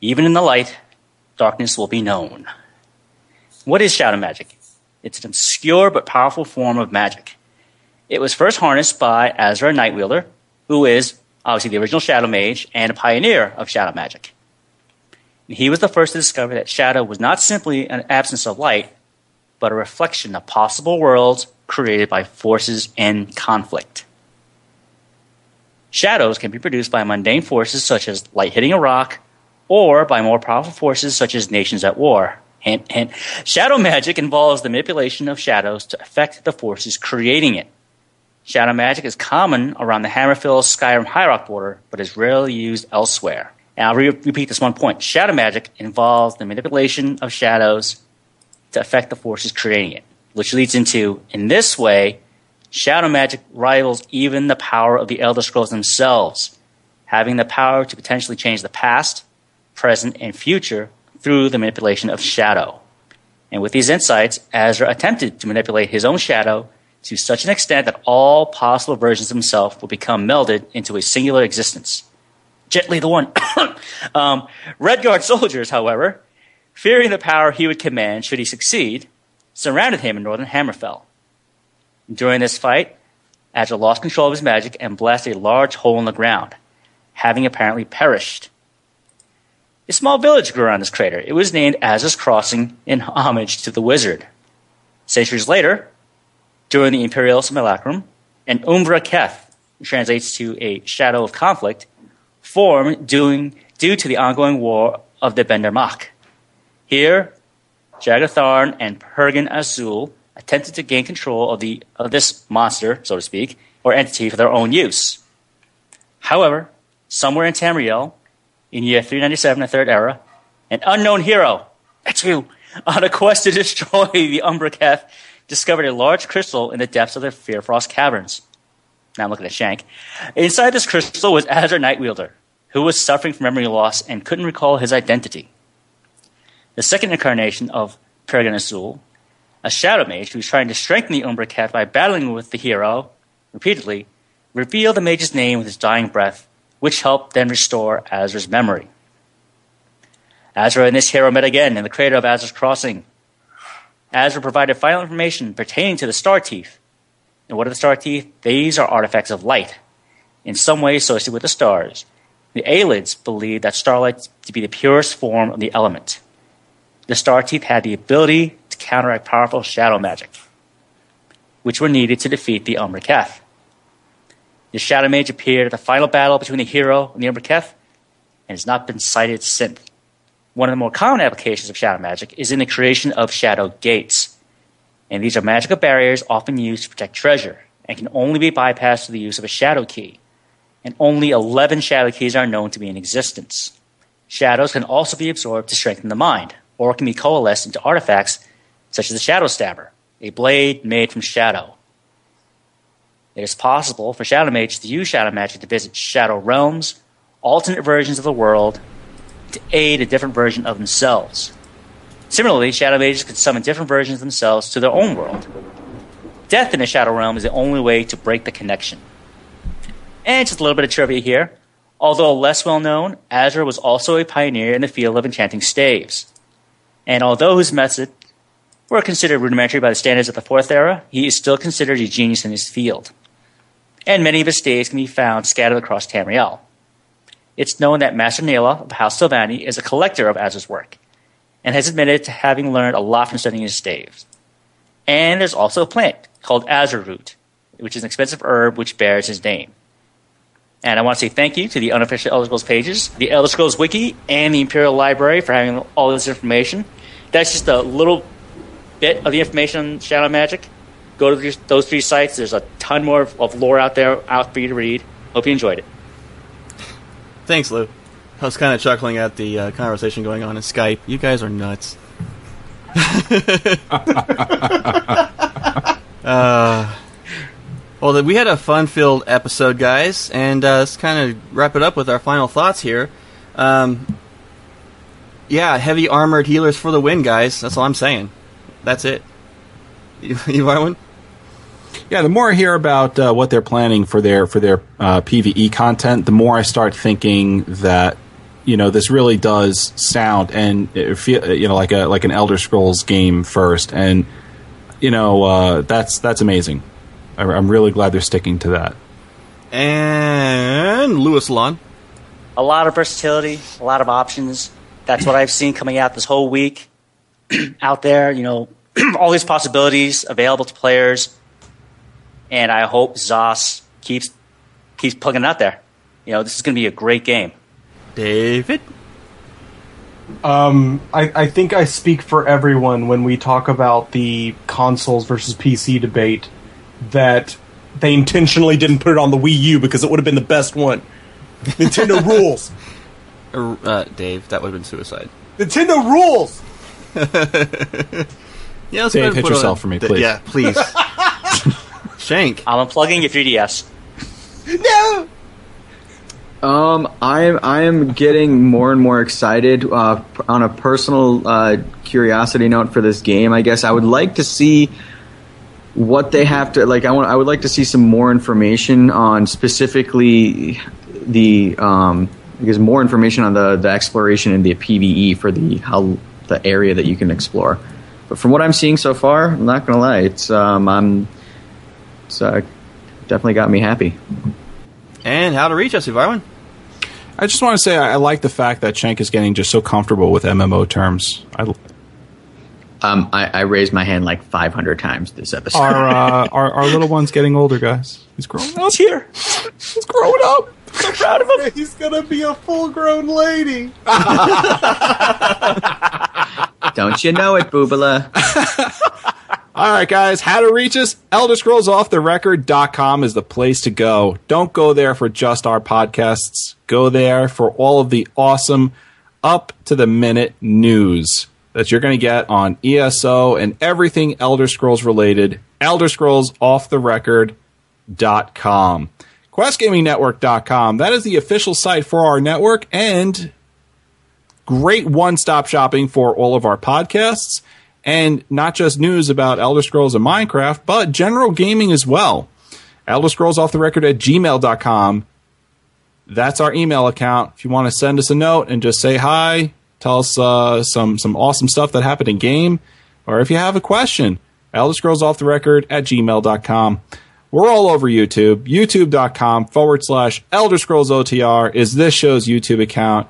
C: Even in the light, darkness will be known. What is shadow magic? It's an obscure but powerful form of magic. It was first harnessed by Azra Nightwielder, who is obviously the original Shadow Mage and a pioneer of shadow magic. And he was the first to discover that shadow was not simply an absence of light, but a reflection of possible worlds created by forces in conflict. Shadows can be produced by mundane forces such as light hitting a rock, or by more powerful forces such as nations at war. Hint, hint. Shadow magic involves the manipulation of shadows to affect the forces creating it. Shadow magic is common around the Hammerfell Skyrim High Rock border, but is rarely used elsewhere. And I'll re- repeat this one point. Shadow magic involves the manipulation of shadows to affect the forces creating it, which leads into, in this way, shadow magic rivals even the power of the Elder Scrolls themselves, having the power to potentially change the past, present, and future through the manipulation of shadow. And with these insights, Azra attempted to manipulate his own shadow to such an extent that all possible versions of himself will become melded into a singular existence. Gently the one. <coughs> um, Redguard soldiers, however, fearing the power he would command should he succeed, surrounded him in northern Hammerfell. During this fight, Azra lost control of his magic and blasted a large hole in the ground, having apparently perished. A small village grew around this crater. It was named Azra's Crossing in homage to the wizard. Centuries later, during the Imperial Simulacrum, an Umbra Keth, translates to a shadow of conflict, formed due, due to the ongoing war of the Bend'r-mahk. Here, Jagar Tharn and Peregrine Azul attempted to gain control of, the, of this monster, so to speak, or entity for their own use. However, somewhere in Tamriel, in year 397 the Third Era, an unknown hero, that's you, on a quest to destroy <laughs> the Umbra Keth, discovered a large crystal in the depths of the Fearfrost caverns. Now I'm looking at Shank. Inside this crystal was Azure Nightwielder, who was suffering from memory loss and couldn't recall his identity. The second incarnation of Peregrine Azul, a shadow mage who was trying to strengthen the Umbra Keth by battling with the hero repeatedly, revealed the mage's name with his dying breath, which helped then restore Azur's memory. Azure and this hero met again in the crater of Azur's Crossing. Azure provided final information pertaining to the Star Teeth. And what are the Star Teeth? These are artifacts of light, in some way associated with the stars. The Ayleids believed that starlight to be the purest form of the element. The Star Teeth had the ability to counteract powerful shadow magic, which were needed to defeat the Umbra Keth. The Shadow Mage appeared at the final battle between the hero and the Umbra Keth, and has not been sighted since. One of the more common applications of shadow magic is in the creation of shadow gates. And these are magical barriers often used to protect treasure and can only be bypassed through the use of a shadow key. And only 11 shadow keys are known to be in existence. Shadows can also be absorbed to strengthen the mind, or can be coalesced into artifacts such as the Shadow Stabber, a blade made from shadow. It is possible for Shadow Mages to use shadow magic to visit shadow realms, alternate versions of the world, to aid a different version of themselves. Similarly, shadow mages can summon different versions of themselves to their own world. Death in the shadow realm is the only way to break the connection. And just a little bit of trivia here. Although less well known, Azure was also a pioneer in the field of enchanting staves. And although his methods were considered rudimentary by the standards of the Fourth Era, he is still considered a genius in his field. And many of his staves can be found scattered across Tamriel. It's known that Master Neloth of House Telvanni is a collector of Azure's work, and has admitted to having learned a lot from studying his staves. And there's also a plant called Azure Root, which is an expensive herb which bears his name. And I want to say thank you to the unofficial Elder Scrolls pages, the Elder Scrolls Wiki, and the Imperial Library for having all this information. That's just a little bit of the information on Shadow Magic. Go to those three sites. There's a ton more of- lore out there out for you to read. Hope you enjoyed it.
A: Thanks, Lou. I was kind of chuckling at the uh, conversation going on in Skype. You guys are nuts. <laughs> uh, well, we had a fun-filled episode, guys, and uh, let's kind of wrap it up with our final thoughts here. Um, yeah, heavy armored healers for the win, guys. That's all I'm saying. That's it. You, <laughs> you Arwen?
B: Yeah, the more I hear about uh, what they're planning for their for their uh, PVE content, the more I start thinking that you know this really does sound and it feel you know like a like an Elder Scrolls game first, and you know uh, that's that's amazing. I- I'm really glad they're sticking to that.
A: And Lewis Lawn.
C: a lot of versatility, a lot of options. That's what I've seen coming out this whole week <clears throat> out there. You know, <clears throat> all these possibilities available to players, and I hope Zos keeps keeps plugging it out there. You know, this is going to be a great game.
A: David?
D: Um, I, I think I speak for everyone when we talk about the consoles versus PC debate that they intentionally didn't put it on the Wii U because it would have been the best one. Nintendo <laughs> rules.
A: Uh, uh, Dave, that would have been suicide.
D: Nintendo rules. <laughs>
A: Yeah, let's
B: Dave,
A: go ahead and
B: hit
A: put
B: yourself for me,
A: th-
B: please.
A: Yeah, please. <laughs> Shank.
C: I'm unplugging your 3DS.
D: No.
E: Um, I am I am getting more and more excited. Uh, on a personal uh, curiosity note for this game, I guess I would like to see what they have to like. I want I would like to see some more information on specifically the um, I guess more information on the the exploration and the PVE for the how the area that you can explore. But from what I'm seeing so far, I'm not gonna lie, it's um, I'm it's uh, definitely got me happy.
A: And how to reach us, Evarwin?
B: I wanna. I just want to say I, I like the fact that Shank is getting just so comfortable with MMO terms. I,
E: Um, I, I raised my hand like 500 times this episode.
B: our, uh, our our little one's getting older, guys. He's growing up.
C: It's here.
B: He's growing up.
C: So proud of him.
D: He's gonna be a full-grown lady. <laughs>
E: Don't you know it, Boobala? <laughs>
B: All right, guys, how to reach us? ElderScrollsOffTheRecord.com is the place to go. Don't go there for just our podcasts. Go there for all of the awesome, up to the minute news. that you're going to get on ESO and everything Elder Scrolls related. Elder Scrolls off the record.com. QuestGamingNetwork.com. That is the official site for our network and great one stop shopping for all of our podcasts and not just news about Elder Scrolls and Minecraft, but general gaming as well. Elder Scrolls off the record at gmail.com. That's our email account. If you want to send us a note and just say hi, tell us uh, some some awesome stuff that happened in game, or if you have a question, Elder Scrolls off the record at gmail.com. We're all over YouTube. YouTube.com forward slash Elder Scrolls OTR is this show's YouTube account.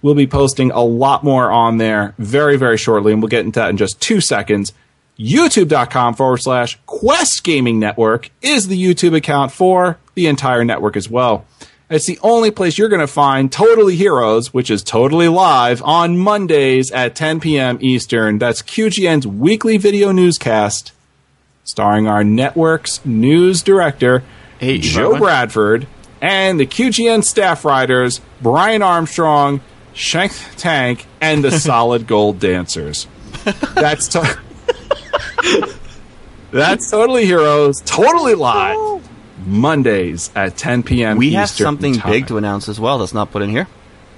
B: We'll be posting a lot more on there very, very shortly, and we'll get into that in just two seconds. YouTube.com forward slash Quest Gaming Network is the YouTube account for the entire network as well. It's the only place you're going to find Totally Heroes, which is totally live on Mondays at 10 p.m. Eastern. That's QGN's weekly video newscast, starring our network's news director,
A: Hey,
B: Joe. Bradford, and the QGN staff writers, Brian Armstrong, Shank Tank, and the <laughs> Solid Gold Dancers. That's to- That's Totally Heroes, totally live, Mondays at 10 p.m.
A: We have something
B: time.
A: big to announce as well that's not put in here.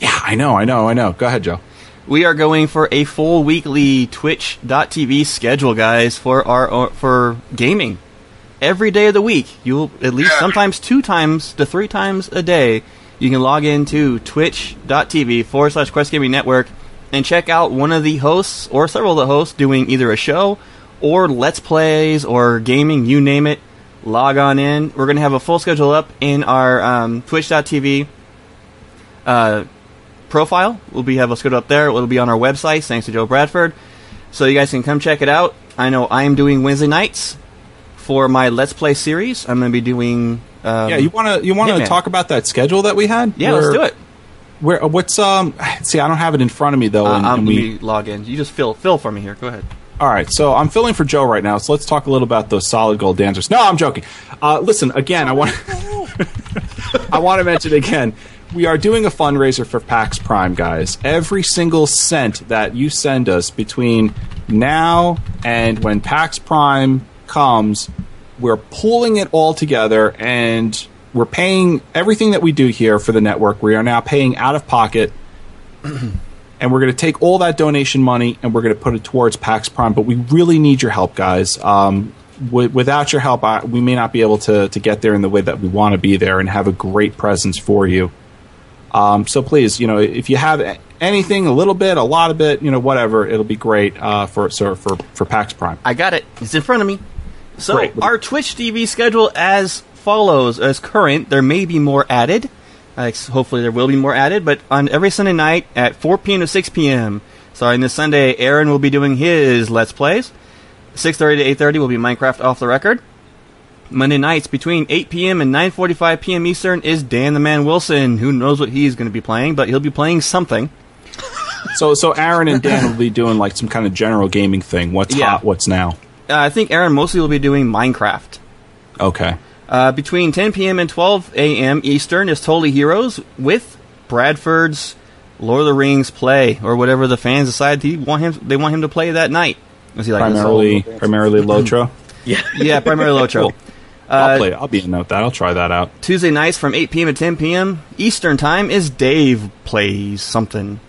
B: Yeah, I know, I know, I know. Go ahead, Joe.
A: We are going for a full weekly Twitch.tv schedule, guys, for our uh, for gaming. Every day of the week, you'll at least sometimes two times to three times a day, you can log into Twitch.tv forward slash Quest Gaming Network and check out one of the hosts or several of the hosts doing either a show or let's plays or gaming, you name it. Log on in. We're going to have a full schedule up in our um, Twitch.tv uh, profile. We'll be have a schedule up there. It'll be on our website, thanks to Joe Bradford. So you guys can come check it out. I know I am doing Wednesday nights for my Let's Play series. I'm going to be doing. Um,
B: Yeah, you want to you want to talk about that schedule that we had?
A: Yeah, let's do it.
B: Where uh, what's um? <sighs> See, I don't have it in front of me though.
A: Uh,
B: and,
A: um,
B: and we
A: log in. You just fill fill for me here. Go ahead.
B: All right, so I'm filling for Joe right now. So let's talk a little about those solid gold dancers. No, I'm joking. Uh, listen, again, I want <laughs> <laughs> I want to mention again. We are doing a fundraiser for PAX Prime, guys. Every single cent that you send us between now and when PAX Prime comes, we're pulling it all together and we're paying everything that we do here for the network. We are now paying out of pocket <clears throat> and we're going to take all that donation money and we're going to put it towards PAX Prime. But we really need your help, guys. Um, without your help, I, we may not be able to, to get there in the way that we want to be there and have a great presence for you. Um, so please, you know, if you have anything, a little bit, a lot of it, you know, whatever, it'll be great uh, for so for for PAX Prime.
A: I got it. It's in front of me. So
B: Great.
A: our Twitch TV schedule as follows: as current, there may be more added. Uh, hopefully, there will be more added. But on every Sunday night at 4 p.m. to 6 p.m. Sorry, this Sunday, Aaron will be doing his Let's Plays. 6:30 to 8:30 will be Minecraft off the record. Monday nights between 8 p.m. and 9:45 p.m. Eastern is Dan the Man Wilson. Who knows what he's going to be playing, but he'll be playing something. <laughs>
B: So so Aaron and Dan will be doing like some kind of general gaming thing. What's
A: Yeah.
B: hot? What's now?
A: Uh, I think Aaron mostly will be doing Minecraft.
B: Okay.
A: Uh, between 10 p.m. and 12 a.m. Eastern is Totally Heroes with Bradford's Lord of the Rings play, or whatever the fans decide he want him. They want him to play that night. Is he like
B: Primarily primarily Lotro.
A: Yeah, <clears throat> Yeah, primarily Lotro.
B: Cool. I'll play. it. I'll be in note that. I'll try that out.
A: Tuesday nights from 8 p.m. to 10 p.m. Eastern time is Dave plays something.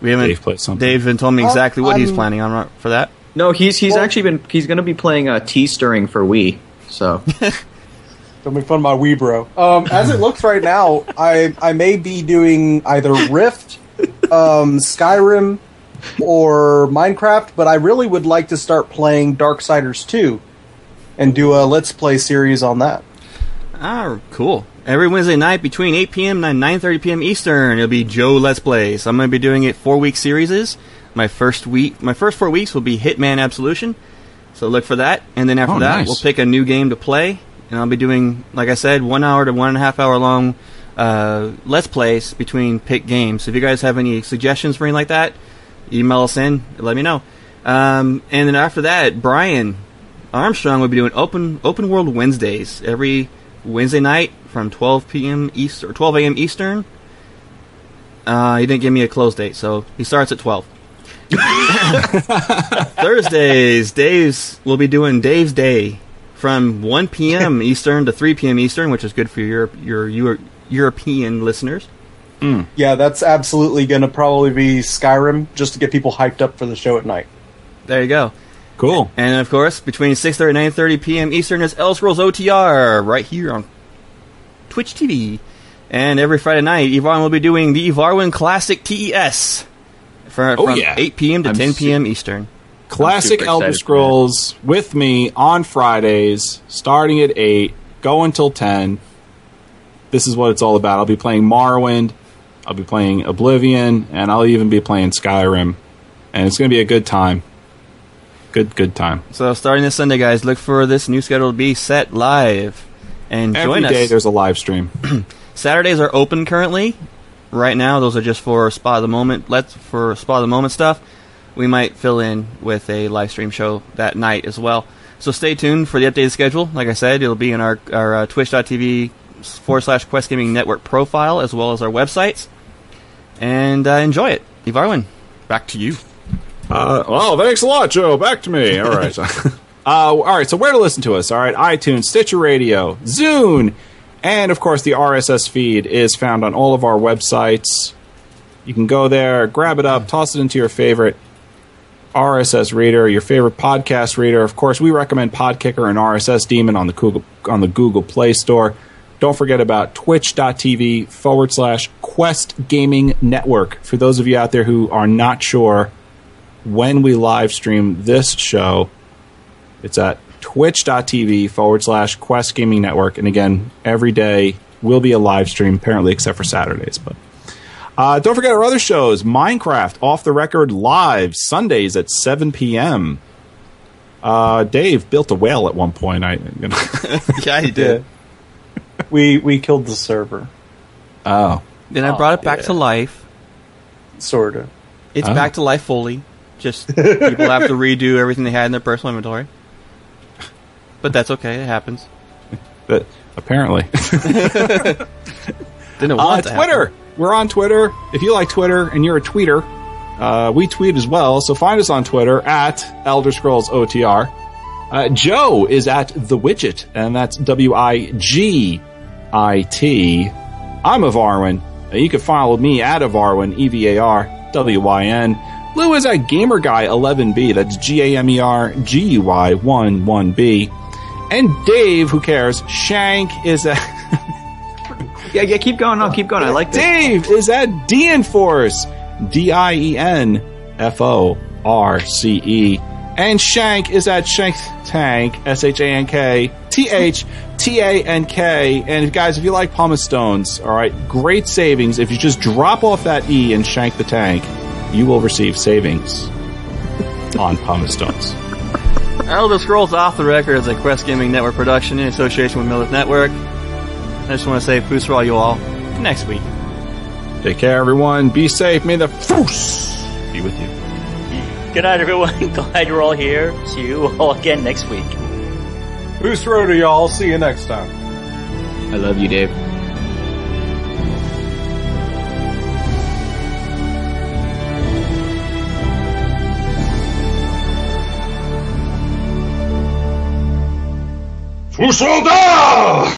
A: We haven't.
B: Dave plays something.
A: Dave hasn't told me exactly what he's planning on for that.
E: No, he's he's actually been he's going to be playing uh, tea stirring for Wii. So <laughs>
D: Don't make fun of my Wii bro. Um, as it looks right now, I I may be doing either Rift, um, Skyrim, or Minecraft, but I really would like to start playing Darksiders 2 and do a Let's Play series on that.
A: Ah, cool. Every Wednesday night between 8 p.m. and 9:30 p.m. Eastern, it'll be Joe Let's Play. So I'm going to be doing it four week series. My first week, my first four weeks will be Hitman Absolution. So look for that, and then after
B: Oh,
A: that,
B: nice.
A: we'll pick a new game to play, and I'll be doing, like I said, one hour to one and a half hour long uh, Let's Plays between pick games. So if you guys have any suggestions for anything like that, email us in. Let me know. Um, and then after that, Brian Armstrong will be doing open open world Wednesdays every Wednesday night from 12 p.m. East or 12 a.m. Eastern. Uh, he didn't give me a close date, so he starts at 12. <laughs> <laughs> Thursdays, Dave's we'll be doing Dave's Day from 1 p.m. <laughs> Eastern to 3 p.m. Eastern, which is good for your your, your European listeners.
D: Yeah, that's absolutely going to probably be Skyrim just to get people hyped up for the show at night.
A: There you go.
B: Cool.
A: And of course, between 6:30 and 9:30 p.m. Eastern is Elder Scrolls OTR right here on Twitch TV. And every Friday night, Yvonne will be doing the Evarwin Classic TES for,
B: Oh,
A: from
B: yeah.
A: 8 p.m. to
E: I'm
A: 10
E: su-
A: p.m. Eastern.
B: Classic
E: super
B: Elder Scrolls with me on Fridays, starting at 8, go until 10. This is what it's all about. I'll be playing Morrowind, I'll be playing Oblivion, and I'll even be playing Skyrim. And it's going to be a good time. Good, good time.
A: So starting this Sunday, guys, look for this new schedule to be set live. And
B: Every
A: join
B: day
A: us.
B: there's a live stream. <clears throat>
A: Saturdays are open currently. Right now, those are just for spot of the moment. Let's for spot of the moment stuff. We might fill in with a live stream show that night as well. So stay tuned for the updated schedule. Like I said, it'll be in our our uh, Twitch.tv forward slash Quest Gaming Network profile as well as our websites. And uh, enjoy it. Evarwin, back to you.
B: Uh, oh, thanks a lot, Joe. Back to me. All right. <laughs> <laughs> uh, all right. So where to listen to us? All right. iTunes, Stitcher Radio, Zune, and of course the RSS feed is found on all of our websites. You can go there, grab it up, toss it into your favorite RSS reader, your favorite podcast reader. Of course, we recommend Podkicker and RSS Demon on the Google on the Google Play Store. Don't forget about twitch.tv forward slash Quest Gaming Network. For those of you out there who are not sure when we live stream this show, it's at twitch.tv forward slash Quest Gaming Network. And again, every day will be a live stream, apparently, except for Saturdays. But uh, don't forget our other shows Minecraft Off the Record Live, Sundays at 7 p.m. Uh, Dave built a whale at one point. I, you know. <laughs>
A: yeah, he did. <laughs>
D: We we killed the server,
B: oh.
A: Then I brought it back to life.
D: sorta.
A: It's
B: Oh.
A: back to life fully. Just people have to redo everything they had in their personal inventory. But that's okay. It happens.
B: But apparently. <laughs>
A: Didn't
B: Uh,
A: want to
B: Twitter.
A: happen.
B: We're on Twitter. If you like Twitter and you're a tweeter, uh, we tweet as well. So find us on Twitter at Elder Scrolls OTR. Uh, Joe is at the Widget, and that's W I G I T. I'm Evarwin. Uh, you can follow me at Evarwin, E V A R W Y N. Lou is at GamerGuy11B. That's G A M E R G U Y 1 1B. And Dave, who cares? Shank is at. <laughs>
E: Yeah, yeah, keep going. No, keep going. I like this.
B: Dave is at DNForce. D I E N F O R C E. And Shank is at Shank Tank. S H A N K T H T A N K. And guys, if you like pumice stones, all right, great savings. If you just drop off that E and shank the tank, you will receive savings on pumice stones.
A: Elder Scrolls Off the Record is a Quest Gaming Network production in association with Millers Network. I just want to say boost for all you all. Next week.
B: Take care, everyone. Be safe. May the force be with you.
C: Good night, everyone. <laughs> Glad you're all here. See you all again next week.
D: Boost Road, y'all. See you next time.
E: I love you, Dave.
G: O soldado!